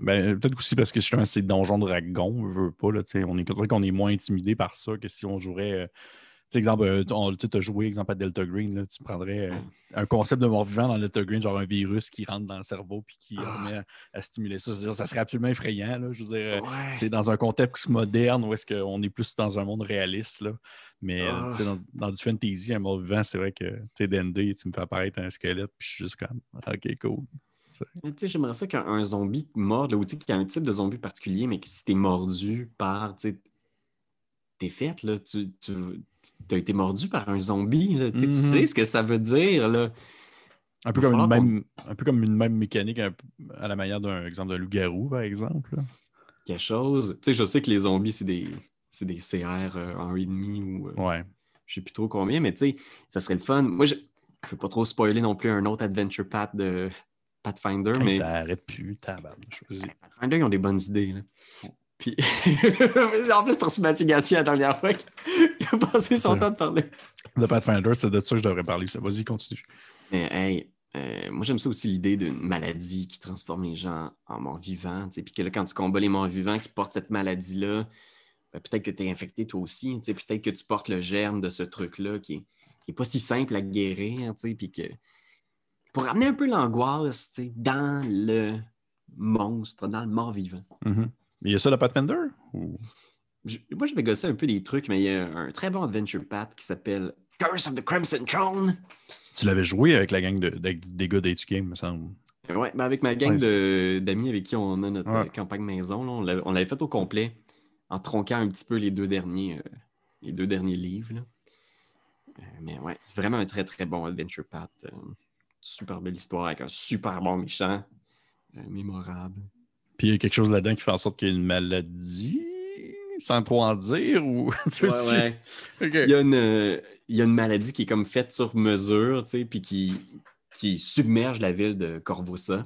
Speaker 1: Ben, peut-être aussi parce que justement, c'est Donjon Dragon, on veut pas. Là, on est qu'on est moins intimidé par ça que si on jouerait. euh, sais, exemple, euh, on- tu as joué exemple, à Delta Green, là, tu prendrais euh, un concept de mort vivant dans Delta Green, genre un virus qui rentre dans le cerveau puis qui
Speaker 2: Ah.
Speaker 1: remet à, à stimuler ça. Ça serait absolument effrayant. Là, je veux dire, euh,
Speaker 2: Ouais.
Speaker 1: c'est dans un contexte moderne où est-ce qu'on est plus dans un monde réaliste. Là. Mais
Speaker 2: Ah.
Speaker 1: dans, dans du fantasy, un mort vivant, c'est vrai que tu sais, D&D, tu me fais apparaître un squelette, puis je suis juste comme OK, cool.
Speaker 2: J'aimerais ça qu'un un zombie te morde, ou qu'il y a un type de zombie particulier, mais que si t'es mordu par, t'es fait, là, tu, tu as été mordu par un zombie, là, tu
Speaker 1: Mhm.
Speaker 2: sais ce que ça veut dire, là.
Speaker 1: Un peu, comme une même, un peu comme une même mécanique à la manière d'un exemple de loup-garou, par exemple.
Speaker 2: Quelque chose. Tu sais, je sais que les zombies, c'est des, des CR euh, en 1,5 ou. Euh,
Speaker 1: ouais.
Speaker 2: Je sais plus trop combien, mais tu sais, ça serait le fun. Moi, je ne veux pas trop spoiler non plus un autre Adventure Path de Pathfinder, mais.
Speaker 1: Ça arrête plus, tabarde.
Speaker 2: Pathfinder, ils ont des bonnes idées. Là. Puis, <laughs> en plus, t'as reçu Mathieu Gassier la dernière fois qu'il <laughs> a passé son temps de parler.
Speaker 1: De Pathfinder, c'est de ça que je devrais parler. Vas-y, continue.
Speaker 2: Mais, hey, euh, moi, j'aime ça aussi l'idée d'une maladie qui transforme les gens en morts vivants. Puis que là, quand tu combats les morts vivants qui portent cette maladie-là, ben, peut-être que tu es infecté toi aussi. Peut-être que tu portes le germe de ce truc-là qui n'est pas si simple à guérir. Puis que pour amener un peu l'angoisse dans le monstre, dans le mort vivant.
Speaker 1: Mm-hmm. Mais il y a ça, le Pathfinder? Ou...
Speaker 2: moi, je vais gosser un peu des trucs, mais il y a un très bon Adventure Path qui s'appelle Curse of the Crimson Throne.
Speaker 1: Tu l'avais joué avec la gang de, des gars d'H Game, me semble.
Speaker 2: Oui, ben avec ma gang d'amis avec qui on a notre campagne maison, on l'avait fait au complet en tronquant un petit peu les deux derniers, euh, les deux derniers livres. Euh, mais ouais, vraiment un très très bon Adventure Path. Euh, super belle histoire avec un super bon méchant, mémorable.
Speaker 1: Puis il y a quelque chose là-dedans qui fait en sorte qu'il y a une maladie, sans trop en dire, ou... <laughs>
Speaker 2: ouais, il, y a une, il, y a une, maladie qui est comme faite sur mesure, tu sais, puis qui, qui submerge la ville de Corvosa.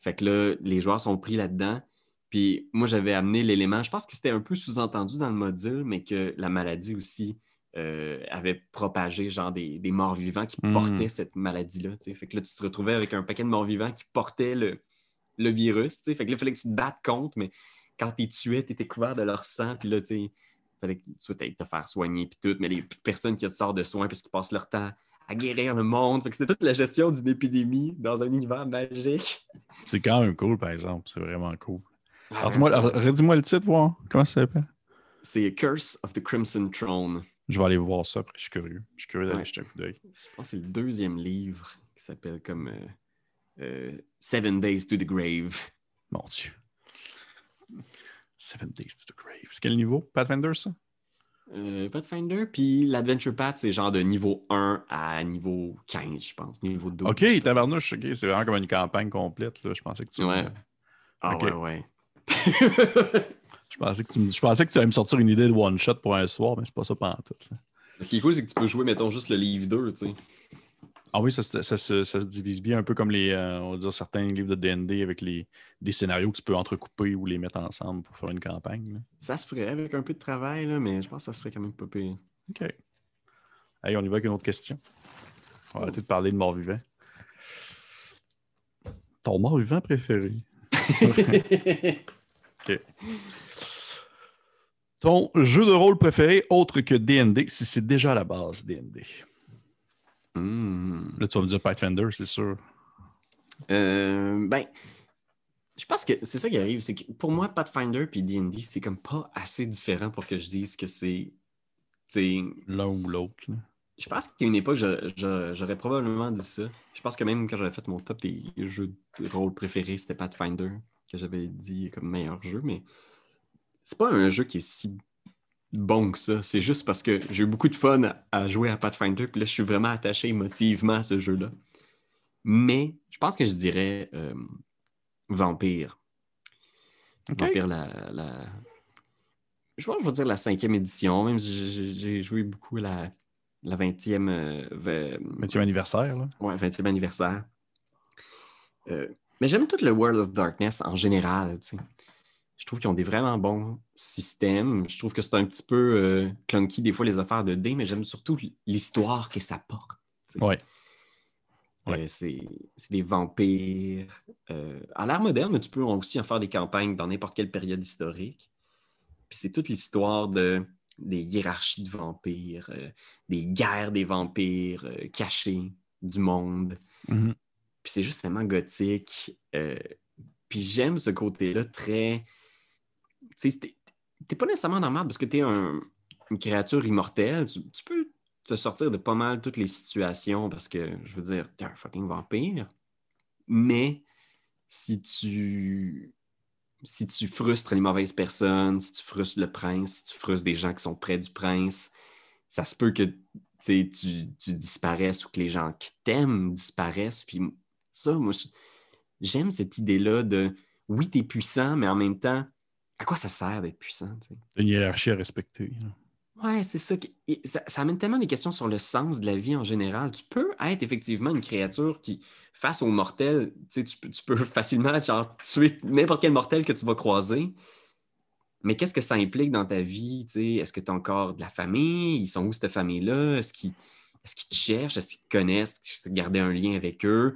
Speaker 2: Fait que là, les joueurs sont pris là-dedans. Puis moi, j'avais amené l'élément, je pense que c'était un peu sous-entendu dans le module, mais que la maladie aussi euh, avait propagé genre des, morts vivants qui hmm. portaient cette maladie-là. Fait que là, tu te retrouvais avec un paquet de morts vivants qui portaient le, le virus. Fait que là, il fallait que tu te battes contre, mais quand tu tuais, tu étais couvert de leur sang, puis là, il fallait que tu te faire soigner, puis tout, mais les personnes qui te sortent de soins parce qu'ils passent leur temps à guérir le monde. Fait que c'était toute la gestion d'une épidémie dans un univers magique.
Speaker 1: C'est quand même cool, par exemple. C'est vraiment cool. Ah, alors, redis-moi le titre, voir. Comment ça s'appelle?
Speaker 2: C'est Curse of the Crimson Throne.
Speaker 1: Je vais aller voir ça après, je suis curieux. Je suis curieux d'aller jeter un coup d'œil.
Speaker 2: Je pense que c'est le deuxième livre qui s'appelle comme euh, Seven Days to the Grave.
Speaker 1: Mon Dieu. Seven Days to the Grave. C'est quel niveau? Pathfinder, ça?
Speaker 2: Euh, Pathfinder, puis l'Adventure Path, c'est genre de niveau 1 à niveau 15, je pense. Niveau 2.
Speaker 1: Ok, tabarnouche, ok. C'est vraiment comme une campagne complète. Là. Je pensais que tu.
Speaker 2: Ouais. Ah ouais, ouais. <laughs>
Speaker 1: je, pensais que tu... je pensais que tu allais me sortir une idée de one-shot pour un soir, mais c'est pas ça pendant tout.
Speaker 2: Ce qui est cool, c'est que tu peux jouer, mettons, juste le livre 2, tu sais.
Speaker 1: Ah oui, ça, se divise bien un peu comme les, euh, on va dire certains livres de D&D avec les, des scénarios que tu peux entrecouper ou les mettre ensemble pour faire une campagne.
Speaker 2: Ça se ferait avec un peu de travail, là, mais je pense que ça se ferait quand même pas pire.
Speaker 1: OK. Allez, on y va avec une autre question. On va arrêter de parler de mort-vivant. Ton mort-vivant préféré? <laughs> <laughs> OK. Ton jeu de rôle préféré autre que D&D, si c'est déjà à la base D&D?
Speaker 2: Hmm.
Speaker 1: Là, tu vas me dire Pathfinder, c'est sûr.
Speaker 2: Euh, ben, je pense que c'est ça qui arrive. C'est que pour moi, Pathfinder puis D&D, c'est comme pas assez différent pour que je dise que c'est
Speaker 1: l'un ou l'autre.
Speaker 2: Je pense qu'à une époque, j'aurais probablement dit ça. Je pense que même quand j'avais fait mon top des jeux de rôle préférés, c'était Pathfinder que j'avais dit comme meilleur jeu, mais c'est pas un jeu qui est si bon que ça. C'est juste parce que j'ai eu beaucoup de fun à jouer à Pathfinder, puis là, je suis vraiment attaché émotivement à ce jeu-là. Mais je pense que je dirais euh, Vampire. Vampire, la, Je pense que je vais dire la cinquième édition, même si j'ai joué beaucoup la, la 20e... 20e
Speaker 1: euh, anniversaire, là.
Speaker 2: Ouais, 20e anniversaire. Euh, mais j'aime tout le World of Darkness en général, tu sais. Je trouve qu'ils ont des vraiment bons systèmes. Je trouve que c'est un petit peu euh, clunky des fois les affaires de dés, mais j'aime surtout l'histoire que ça porte.
Speaker 1: Oui.
Speaker 2: Euh, c'est des vampires. Euh, à l'ère moderne, tu peux aussi en faire des campagnes dans n'importe quelle période historique. Puis c'est toute l'histoire de, des hiérarchies de vampires, des guerres des vampires cachées du monde.
Speaker 1: Mm-hmm.
Speaker 2: Puis c'est juste tellement gothique. puis j'aime ce côté-là très t'es pas nécessairement normal parce que t'es un, une créature immortelle. Tu, peux te sortir de pas mal toutes les situations parce que, je veux dire, t'es un fucking vampire. Mais si tu si tu frustres les mauvaises personnes, si tu frustres le prince, si tu frustres des gens qui sont près du prince, ça se peut que tu, tu disparaisses ou que les gens qui t'aiment disparaissent. Puis ça, moi, j'aime cette idée-là de oui, tu es puissant, mais en même temps, à quoi ça sert d'être puissant?
Speaker 1: Une hiérarchie à respecter.
Speaker 2: Ouais, c'est ça, ça, amène tellement des questions sur le sens de la vie en général. Tu peux être effectivement une créature qui, face aux mortels, tu, peux, tu peux <laughs> facilement genre, tuer n'importe quel mortel que tu vas croiser. Mais qu'est-ce que ça implique dans ta vie? Est-ce que tu as encore de la famille? Ils sont où cette famille-là? Est-ce qu'ils te cherchent? Est-ce qu'ils te connaissent? Est-ce que tu as gardé un lien avec eux?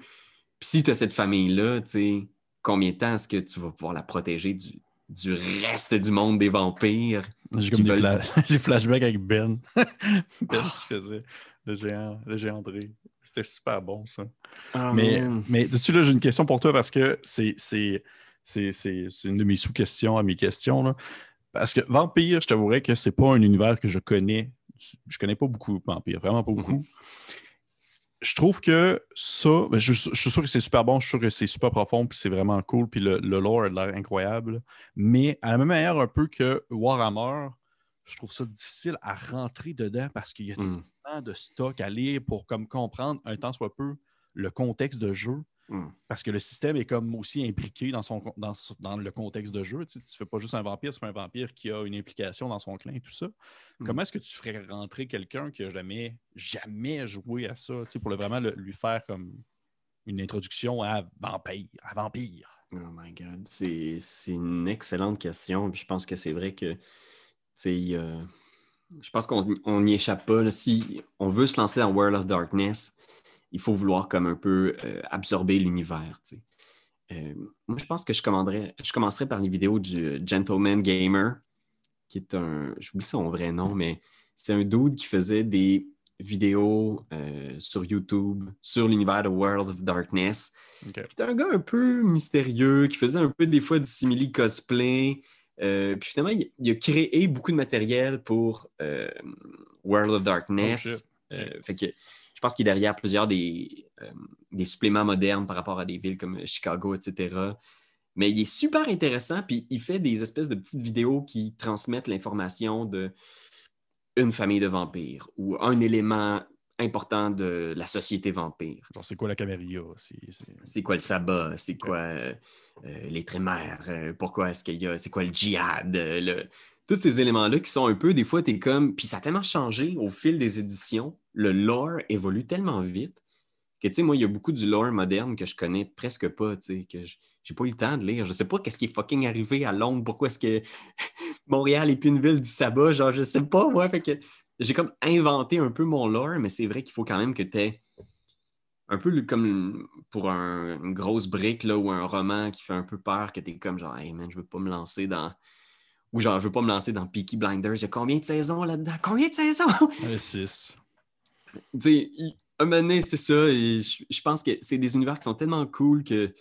Speaker 2: Puis si tu as cette famille-là, combien de temps est-ce que tu vas pouvoir la protéger du, du reste du monde des vampires.
Speaker 1: J'ai comme des, <laughs> flashbacks avec Ben. <laughs> ben faisait? Le géant, le géant André. C'était super bon, ça. Ah, mais, mais dessus, là, j'ai une question pour toi parce que c'est, une de mes sous-questions à mes questions. Là. Parce que Vampire, je t'avouerais que c'est pas un univers que je connais. Je connais pas beaucoup Vampire, vraiment pas beaucoup. Mm-hmm je trouve que ça, ben, je, suis sûr que c'est super bon, je suis sûr que c'est super profond, puis c'est vraiment cool, puis le, lore a l'air incroyable. Mais à la même manière, un peu que Warhammer, je trouve ça difficile à rentrer dedans parce qu'il y a hmm. tellement de stock à lire pour comme comprendre un temps soit peu le contexte de jeu. Hmm. Parce que le système est comme aussi impliqué dans, son, dans, le contexte de jeu. Tu ne fais pas juste un vampire, c'est un vampire qui a une implication dans son clan et tout ça. Hmm. Comment est-ce que tu ferais rentrer quelqu'un qui n'a jamais, jamais joué à ça pour vraiment lui faire comme une introduction à vampire? À vampire?
Speaker 2: Oh my God, c'est une excellente question. je pense que c'est vrai que euh, je pense qu'on n'y échappe pas. Si on veut se lancer dans World of Darkness, il faut vouloir comme un peu euh, absorber l'univers. Euh, moi, je pense que je, je commencerai par les vidéos du Gentleman Gamer, qui est un, j'oublie son vrai nom, mais c'est un dude qui faisait des vidéos euh, sur YouTube sur l'univers de World of Darkness. C'était un gars un peu mystérieux, qui faisait un peu des fois du simili cosplay. puis finalement, il, a créé beaucoup de matériel pour World of Darkness. Oh, fait que je pense qu'il est derrière plusieurs des, euh, des, suppléments modernes par rapport à des villes comme Chicago, etc. Mais il est super intéressant, puis il fait des espèces de petites vidéos qui transmettent l'information de une famille de vampires ou un élément important de la société vampire.
Speaker 1: c'est quoi la caméria?
Speaker 2: C'est quoi le sabbat? C'est quoi euh, euh, les trémères? pourquoi est-ce qu'il y a... C'est quoi le djihad? Le, tous ces éléments-là qui sont un peu, des fois, tu es comme. Puis ça a tellement changé au fil des éditions. Le lore évolue tellement vite que, tu sais, moi, il y a beaucoup du lore moderne que je connais presque pas, tu sais, que j'ai pas eu le temps de lire. Je sais pas qu'est-ce qui est fucking arrivé à Londres, pourquoi est-ce que <laughs> Montréal est plus une ville du sabbat, genre, je sais pas, moi. Fait que j'ai comme inventé un peu mon lore, mais c'est vrai qu'il faut quand même que tu aies un peu comme pour une grosse brique là, ou un roman qui fait un peu peur, que tu es comme genre, hey man, je veux pas me lancer dans ou genre, je veux pas me lancer dans Peaky Blinders. Il y a combien de saisons là-dedans? Combien de saisons? <laughs>
Speaker 1: Six.
Speaker 2: Tu sais, un moment donné, c'est ça. Et je, pense que c'est des univers qui sont tellement cool que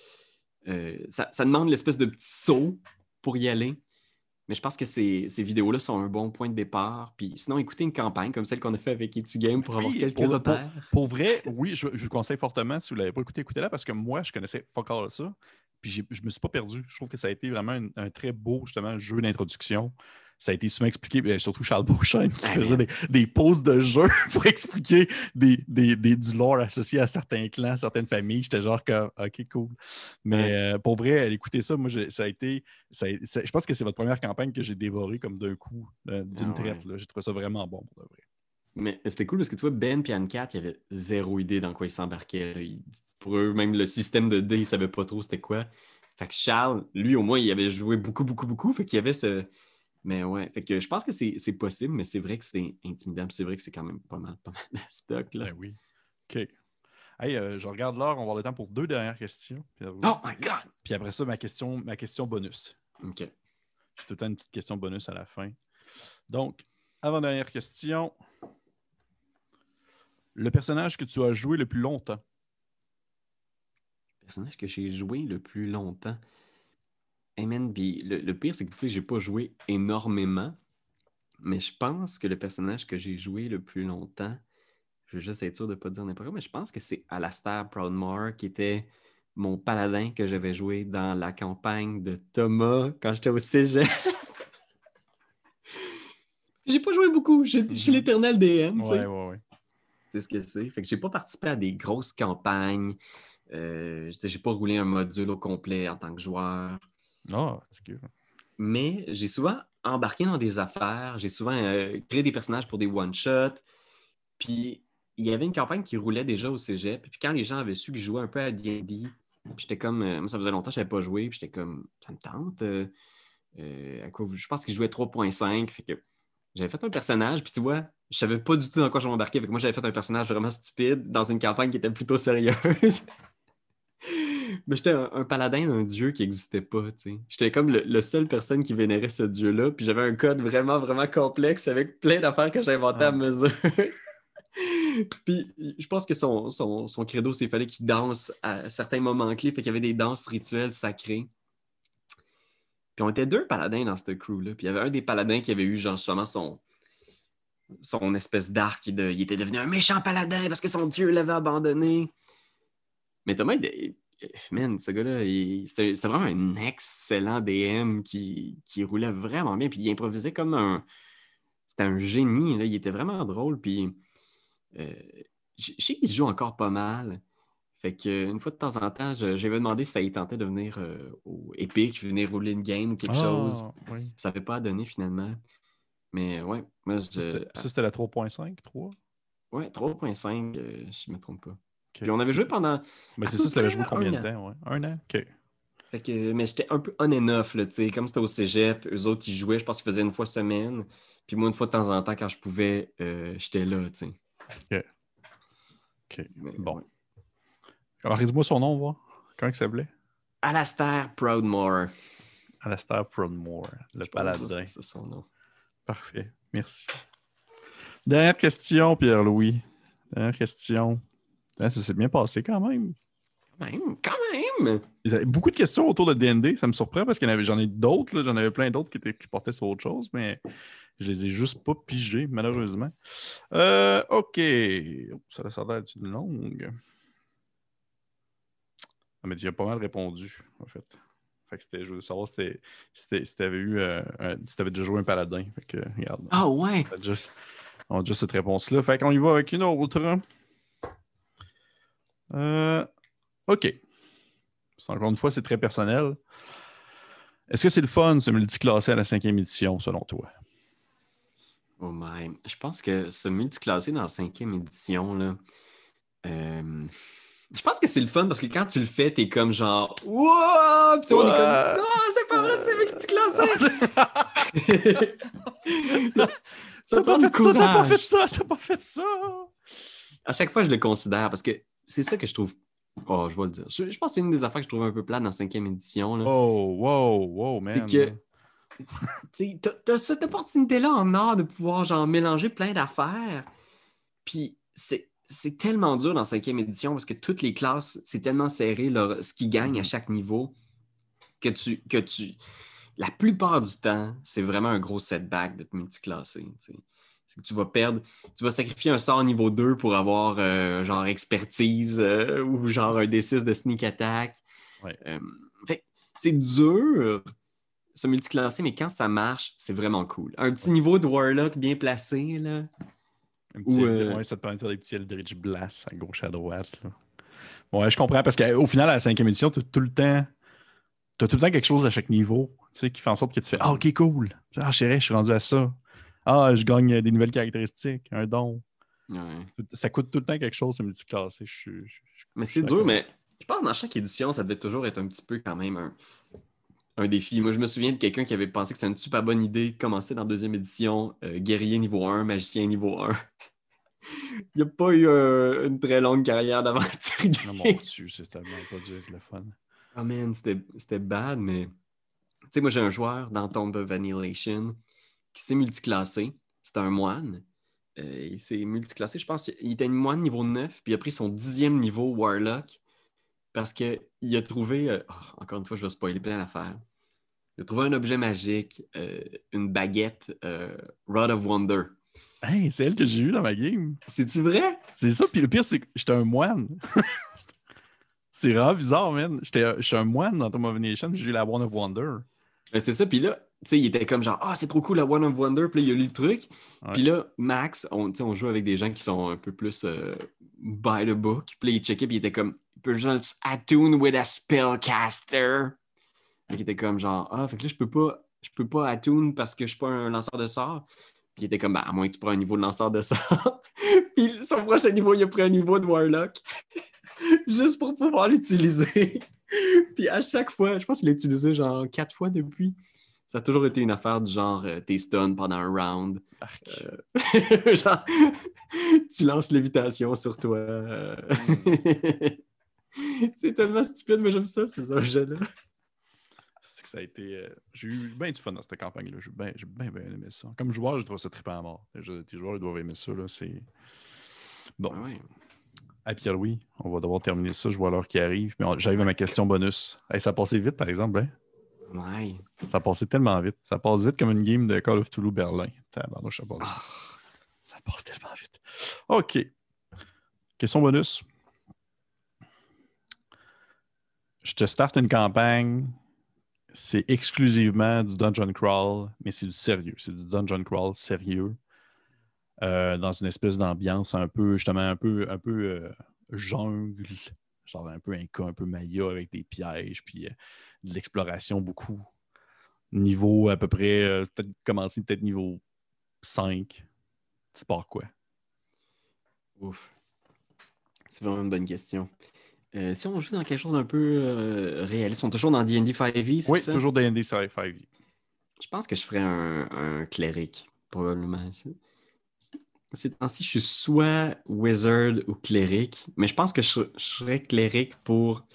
Speaker 2: euh, ça, demande l'espèce de petit saut pour y aller. Mais je pense que ces, vidéos-là sont un bon point de départ. Puis sinon, écoutez une campagne comme celle qu'on a fait avec Game pour avoir quelques repères.
Speaker 1: Pour, vrai, oui, je, vous conseille fortement, si vous ne l'avez pas écouté, écoutez-la parce que moi, je connaissais pas encore ça. Puis je ne me suis pas perdu. Je trouve que ça a été vraiment un, très beau, justement, jeu d'introduction. Ça a été souvent expliqué, ben, surtout Charles Beauchesne qui ah, faisait des, des, pauses de jeu <laughs> pour expliquer des, du lore associé à certains clans, certaines familles. J'étais genre comme OK, cool. Mais euh, pour vrai, écoutez ça, moi, ça a été. je pense que c'est votre première campagne que j'ai dévorée comme d'un coup, euh, d'une ah, traite. J'ai trouvé ça vraiment bon pour de vrai.
Speaker 2: Mais c'était cool parce que tu vois, Ben et Anne-Cat, il avait zéro idée dans quoi ils s'embarquaient. Pour eux, même le système de dés, ils ne savaient pas trop c'était quoi. Fait que Charles, lui, au moins, il avait joué beaucoup, beaucoup, beaucoup. Fait qu'il y avait ce. Mais ouais, fait que je pense que c'est possible, mais c'est vrai que c'est intimidant. C'est vrai que c'est quand même pas mal, pas mal de stock. Là.
Speaker 1: Ben oui. OK. Hey, euh, je regarde l'heure, on va avoir le temps pour deux dernières questions.
Speaker 2: oh my God!
Speaker 1: Puis après ça, ma question, ma question bonus.
Speaker 2: OK.
Speaker 1: J'ai tout le temps une petite question bonus à la fin. Donc, avant-dernière question le personnage que tu as joué le plus longtemps?
Speaker 2: Le personnage que j'ai joué le plus longtemps. Hey le, pire, c'est que tu sais, j'ai pas joué énormément, mais je pense que le personnage que j'ai joué le plus longtemps, je vais juste être sûr de ne pas dire n'importe quoi, mais je pense que c'est Alastair Proudmore qui était mon paladin que j'avais joué dans la campagne de Thomas quand j'étais au cégep. <laughs> j'ai pas joué beaucoup, je, suis mhm. l'éternel DM.
Speaker 1: Ouais, ouais, ouais.
Speaker 2: sais ce que c'est. Fait que j'ai pas participé à des grosses campagnes. Euh, j'ai pas roulé un module au complet en tant que joueur.
Speaker 1: Oh, c'est cool.
Speaker 2: Mais j'ai souvent embarqué dans des affaires. J'ai souvent euh, créé des personnages pour des one-shots. Puis il y avait une campagne qui roulait déjà au cégep. Puis quand les gens avaient su que je jouais un peu à D&D, j'étais comme... Euh, moi, ça faisait longtemps que je n'avais pas joué. Puis j'étais comme... Ça me tente. je pense que je jouais 3.5. Fait que j'avais fait un personnage. Puis tu vois, je savais pas du tout dans quoi je m'embarquais. Moi, j'avais fait un personnage vraiment stupide dans une campagne qui était plutôt sérieuse. <laughs> Mais j'étais un, paladin d'un dieu qui n'existait pas, J'étais comme le, seul personne qui vénérait ce dieu-là, puis j'avais un code vraiment, vraiment complexe avec plein d'affaires que j'inventais à ah. mesure. <laughs> puis je pense que son, son, credo, c'est qu'il fallait qu'il danse à certains moments clés, fait qu'il y avait des danses rituelles sacrées. Puis on était deux paladins dans cette crew-là, puis il y avait un des paladins qui avait eu, genre, justement, son, son espèce d'arc, il, était devenu un méchant paladin parce que son dieu l'avait abandonné. Mais Thomas, man, ce gars-là, c'était vraiment un excellent DM qui, roulait vraiment bien. Puis il improvisait comme un. C'était un génie. Là. Il était vraiment drôle. Puis euh, je sais qu'il joue encore pas mal. Fait qu'une fois de temps en temps, j'avais demandé si ça y tentait de venir euh, au Epic, venir rouler une game ou quelque ah, chose. Ça n'avait pas donné finalement. Mais ouais, moi, je...
Speaker 1: Ça, c'était la 3.5, 3?
Speaker 2: Ouais, 3.5, euh, je ne me trompe pas. Puis on avait joué pendant.
Speaker 1: Mais c'est ça, tu l'avais joué combien de temps? Ouais? Un an? OK.
Speaker 2: Fait que, mais j'étais un peu on and off, là, comme c'était au cégep, eux autres, ils jouaient, je pense qu'ils faisaient une fois semaine. Puis moi, une fois de temps en temps, quand je pouvais, euh, j'étais là, tu
Speaker 1: sais. OK. OK. bon. Alors, dis-moi son nom, voir. Comment il s'appelait?
Speaker 2: Alastair Proudmore.
Speaker 1: Alastair Proudmore, le paladin.
Speaker 2: C'est son nom.
Speaker 1: Parfait. Merci. Dernière question, Pierre-Louis. Dernière question. Hein, ça s'est bien passé quand même.
Speaker 2: Quand même, quand même.
Speaker 1: Y beaucoup de questions autour de DND. Ça me surprend parce que j'en ai d'autres. J'en avais plein d'autres qui, portaient sur autre chose, mais je les ai juste pas pigés, malheureusement. Euh, OK. Oh, ça a l'air d'être une longue. Ah, mais tu as pas mal répondu, en fait. Fait que c'était, je veux savoir si tu avais eu, euh, si avais déjà joué un paladin. Fait que, regarde.
Speaker 2: Ah ouais!
Speaker 1: On a juste cette réponse-là. Fait qu'on y va avec une autre. Euh, OK. Encore une fois, c'est très personnel. Est-ce que c'est le fun, ce multiclassé à la cinquième édition, selon toi?
Speaker 2: Oh my. Je pense que ce multiclassé dans la cinquième édition, là, euh, je pense que c'est le fun parce que quand tu le fais, t'es comme genre Wow! Puis on est comme Non, c'est pas vrai, c'est multiclassé! <laughs>
Speaker 1: ça prend du courage. T'as pas fait ça, t'as pas fait ça!
Speaker 2: À chaque fois, je le considère parce que c'est ça que je trouve. Oh, je vais le dire. Je, pense que c'est une des affaires que je trouve un peu plate dans la cinquième édition. Là.
Speaker 1: Oh, wow, wow, man.
Speaker 2: C'est que. Tu as cette opportunité-là en art de pouvoir genre mélanger plein d'affaires. Puis c'est tellement dur dans la cinquième édition parce que toutes les classes, c'est tellement serré ce qui gagne à mm-hmm. chaque niveau que tu, que tu. La plupart du temps, c'est vraiment un gros setback d'être multiclassé. C'est que tu vas perdre, tu vas sacrifier un sort niveau 2 pour avoir euh, genre expertise euh, ou genre un D6 de sneak attack. Euh, c'est dur ce multiclassé, mais quand ça marche, c'est vraiment cool. Un petit niveau de Warlock bien placé, là.
Speaker 1: Un petit, ça te permet de faire des petits Eldritch Blast à gauche à droite. Là. Ouais, je comprends, parce qu'au final, à la cinquième édition, tu as tout le temps. Tu as tout le temps quelque chose à chaque niveau qui fait en sorte que tu fais Ah, ok, cool. Ah, chérie, je suis rendu à ça. Ah, je gagne des nouvelles caractéristiques, un don. Ça coûte tout le temps quelque chose, ce multiclassé.
Speaker 2: mais c'est dur, mais je pense que dans chaque édition, ça devait toujours être un petit peu quand même un, défi. Moi, je me souviens de quelqu'un qui avait pensé que c'était une super bonne idée de commencer dans la deuxième édition, euh, guerrier niveau 1, magicien niveau 1. <laughs> Il n'y a pas eu une très longue carrière d'aventure.
Speaker 1: Non, mon Dieu, c'est tellement pas dur avec le fun.
Speaker 2: Ah, man, c'était bad, mais. Tu sais, moi, j'ai un joueur dans Tomb of Annihilation qui s'est multiclassé. C'était un moine. Euh, il s'est multiclassé, je pense. Il était moine niveau 9, puis il a pris son dixième niveau Warlock parce qu'il a trouvé. Euh, oh, encore une fois, je vais spoiler plein d'affaires. Il a trouvé un objet magique, euh, une baguette Rod of Wonder.
Speaker 1: Hey, c'est elle que j'ai eue dans ma game.
Speaker 2: C'est-tu vrai?
Speaker 1: C'est ça, puis le pire, c'est que j'étais un moine. <laughs> c'est vraiment bizarre, man. J'étais un moine dans Tomb of Nation, j'ai eu la One of Wonder.
Speaker 2: Ben, c'est ça, puis là, sais, il était comme genre, ah, c'est trop cool la One of Wonder. Puis là, il a lu le truc. Puis là, Max, on, on joue avec des gens qui sont un peu plus euh, by the book. Puis là, il checkait, puis il était comme, il peut juste attune with a spellcaster. il était comme genre, ah, fait que là, je peux pas, je peux pas attune parce que je suis pas un lanceur de sorts. Puis il était comme, bah, à moins que tu prends un niveau de lanceur de sorts. <laughs> puis son prochain niveau, il a pris un niveau de Warlock. <laughs> Juste pour pouvoir l'utiliser. <laughs> puis à chaque fois, je pense qu'il l'a utilisé genre quatre fois depuis. Ça a toujours été une affaire du genre, euh, t'es stun pendant un round. Euh, <laughs> genre, <laughs> tu lances l'évitation sur toi. <laughs> c'est tellement stupide, mais j'aime ça, ces objets-là.
Speaker 1: C'est que ça a été. Euh, j'ai eu bien du fun dans cette campagne-là. J'ai bien, bien, bien aimé ça. Comme joueur, je trouve ça trippant à mort. Les joueurs ils doivent aimer ça. Là. C'est... Bon. À Pierre-Louis, on va devoir terminer ça. Je vois l'heure qui arrive. Mais j'arrive à ma question bonus. ça a passé vite, par exemple. Hein?
Speaker 2: Ouais.
Speaker 1: Ça passait tellement vite. Ça passe vite comme une game de Call of Toulouse Berlin. Ah. ça passe tellement vite. OK. Question bonus. Je te starte une campagne. C'est exclusivement du dungeon crawl, mais c'est du sérieux. C'est du dungeon crawl sérieux. Euh, dans une espèce d'ambiance un peu, justement, un peu, un peu euh, jungle, genre un peu un cas un peu Maya avec des pièges, puis euh, de l'exploration beaucoup. Niveau à peu près, euh, peut-être commencer peut-être niveau 5. Tu pars quoi?
Speaker 2: Ouf. C'est vraiment une bonne question. Euh, si on joue dans quelque chose d'un peu réel, ils sont toujours dans D&D 5e,
Speaker 1: c'est Oui, toujours D&D 5e.
Speaker 2: Je pense que je ferais un, un cléric, probablement. Ces temps-ci, je suis soit wizard ou cléric, mais je pense que je, serais cléric pour,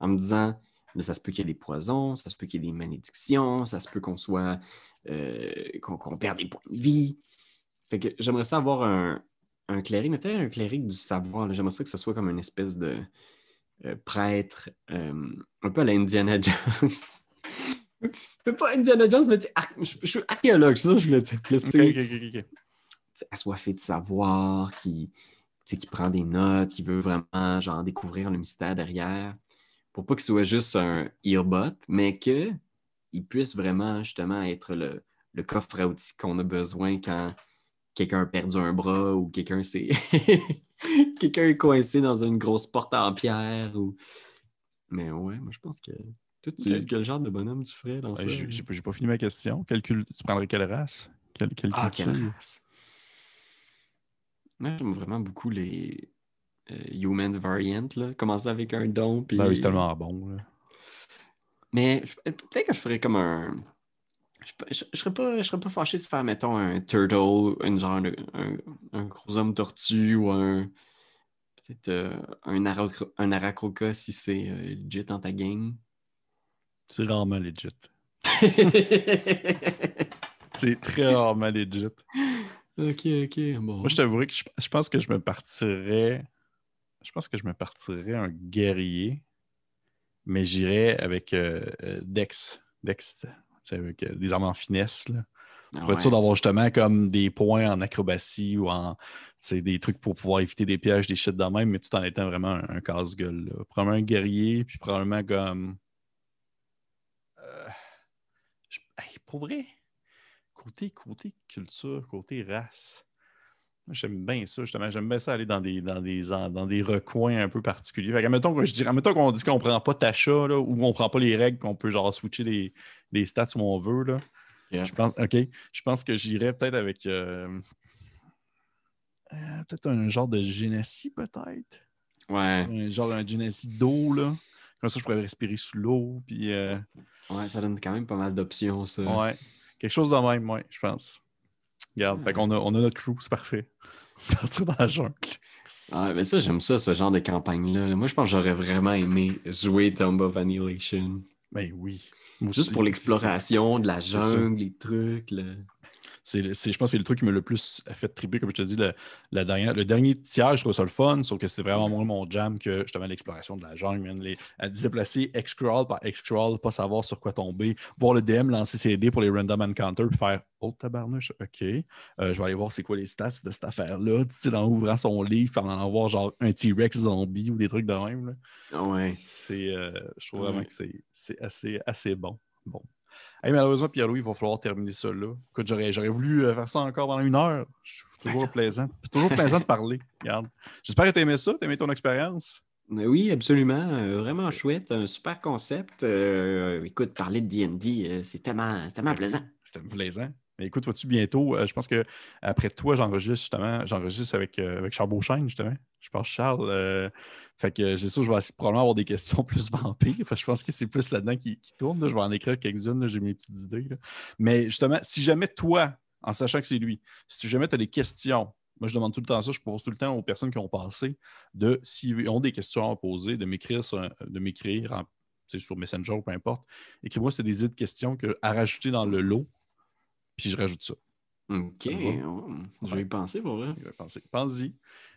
Speaker 2: en me disant, ça se peut qu'il y ait des poisons, ça se peut qu'il y ait des malédictions, ça se peut qu'on soit, euh, qu'on perde des points de vie. Fait que j'aimerais ça avoir un, un cléric, mais peut-être un cléric du savoir. J'aimerais ça que ce soit comme une espèce de euh, prêtre, euh, un peu à la Indiana <laughs> Jones. pas Indiana Jones, mais je, suis archéologue, c'est ça que je voulais dire. Okay, assoiffé de savoir, qui, qui prend des notes, qui veut vraiment genre, découvrir le mystère derrière, pour pas qu'il soit juste un earbot, mais qu'il puisse vraiment justement être le, coffre à outils qu'on a besoin quand quelqu'un a perdu un bras ou quelqu'un s'est. <laughs> quelqu'un est coincé dans une grosse porte en pierre. Ou... Mais ouais, moi je pense que. Toi, quel genre de bonhomme tu ferais dans ça?
Speaker 1: J'ai pas fini ma question. tu prendrais quelle race? Quelle,
Speaker 2: ah, quelle race? Moi, j'aime vraiment beaucoup les euh, Human Variant, là. Commencer avec un don. Puis...
Speaker 1: Ben oui, c'est tellement bon.
Speaker 2: Mais peut-être que je ferais comme un. Je, je, serais pas, je serais pas fâché de faire, mettons, un turtle, un genre un, un gros homme tortue ou un. Peut-être euh, un, un aracroca si c'est euh, legit dans ta gang.
Speaker 1: C'est rarement legit. <laughs> c'est très rarement legit.
Speaker 2: Ok, ok. Bon.
Speaker 1: Moi, je t'avouerais que je, pense que je me partirais. Je pense que je me partirais un guerrier, mais j'irais avec euh, euh, Dex. Dex, avec euh, des armes en finesse. Là. Pour être sûr d'avoir justement comme des points en acrobatie ou en des trucs pour pouvoir éviter des pièges, des shit de même, mais tout en étant vraiment un, casse-gueule. Probablement un guerrier, puis probablement comme. pour vrai, côté, côté culture, côté race, j'aime bien ça, justement. J'aime bien ça aller dans des, dans des, dans des recoins un peu particuliers. Fait que, je dirais, qu'on dit qu'on prend pas Tacha, là, ou on prend pas les règles, qu'on peut genre switcher des, des stats où on veut, là. Je pense, OK. Je pense que j'irais peut-être avec euh, euh, peut-être un genre de Genessie, peut-être.
Speaker 2: Ouais.
Speaker 1: Un genre un Genessie d'eau, là. Comme ça, je pourrais respirer sous l'eau. Puis, euh,
Speaker 2: Ouais, ça donne quand même pas mal d'options, ça.
Speaker 1: Ouais. Quelque chose de même, oui, je pense. Regarde, fait on, a, on a notre crew, c'est parfait. <laughs> Partir dans la jungle.
Speaker 2: Ah, mais ça, j'aime ça, ce genre de campagne-là. Moi, je pense que j'aurais vraiment aimé jouer Tomb of Annihilation.
Speaker 1: Ben oui.
Speaker 2: Juste pour l'exploration de la jungle, les trucs. Là
Speaker 1: c'est, je pense que c'est le truc qui m'a le plus fait triper, comme je te dis, le, dernière, le dernier tiers, je trouve ça le fun, sauf que c'est vraiment moins mon jam que justement l'exploration de la jungle. Les, à déplacer X-Crawl par X-Crawl, pas savoir sur quoi tomber, voir le DM lancer ses dés pour les random encounters, puis faire Oh tabarnouche, ok, euh, je vais aller voir c'est quoi les stats de cette affaire-là. Tu sais, en ouvrant son livre, en allant voir genre un T-Rex zombie ou des trucs de même.
Speaker 2: Là.
Speaker 1: C'est, euh, je trouve vraiment que c'est, assez, assez bon. Bon. Malheureusement, Pierre-Louis, il va falloir terminer ça là. Écoute, j'aurais voulu euh, faire ça encore pendant une heure. Je suis toujours <laughs> plaisant. C'est toujours plaisant de parler. Regarde. J'espère que tu aimé ça, tu aimé ton expérience.
Speaker 2: Euh, oui, absolument. vraiment chouette. Un super concept. écoute, parler de DD, c'est tellement, tellement plaisant.
Speaker 1: C'était plaisant. Écoute, vois-tu bientôt, je pense que après toi, j'enregistre justement, j'enregistre avec, avec Charles Beauchesne, justement. Je pense Charles. Fait que c'est sûr, je vais probablement avoir des questions <laughs> plus vampires. je pense que c'est plus là-dedans qui, tourne. Je vais en écrire quelques-unes, j'ai mes petites idées. Mais justement, si jamais toi, en sachant que c'est lui, si jamais tu as des questions, moi je demande tout le temps ça, je pose tout le temps aux personnes qui ont passé, de s'ils ont des questions à poser, de m'écrire de m'écrire sur Messenger ou peu importe. Écris-moi, c'est des idées de questions que, à rajouter dans le lot, puis je rajoute ça.
Speaker 2: OK. Je vais y penser pour vrai.
Speaker 1: Je vais penser. Pense-y.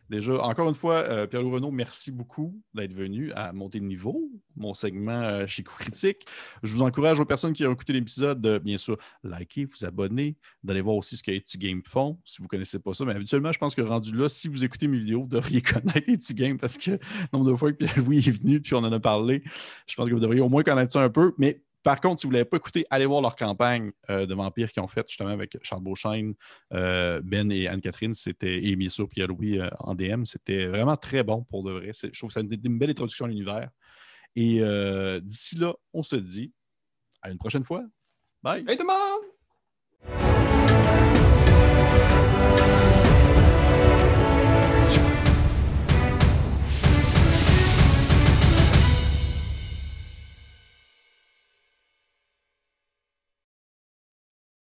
Speaker 1: Déjà, encore une fois, euh, Pierre-Louis Renaud, merci beaucoup d'être venu à monter le niveau, mon segment euh, chez Coup Critique. Je vous encourage aux personnes qui ont écouté l'épisode de, bien sûr, liker, vous abonner, d'aller voir aussi ce que Etu Game font, si vous ne connaissez pas ça. Mais habituellement, je pense que rendu là, si vous écoutez mes vidéos, vous devriez <laughs> connaître Etu Game parce que le nombre de fois que Pierre-Louis est venu, puis on en a parlé, je pense que vous devriez au moins connaître ça un peu. Mais par contre, si vous ne l'avez pas écouté, allez voir leur campagne euh, de vampires qu'ils ont faite justement avec Charles Beauchesne, euh, Ben et Anne-Catherine. C'était Amy et Louis euh, en DM. C'était vraiment très bon pour de vrai. Je trouve que ça une, une belle introduction à l'univers. Et d'ici là, on se dit à une prochaine fois. Bye.
Speaker 2: Hey tout le monde!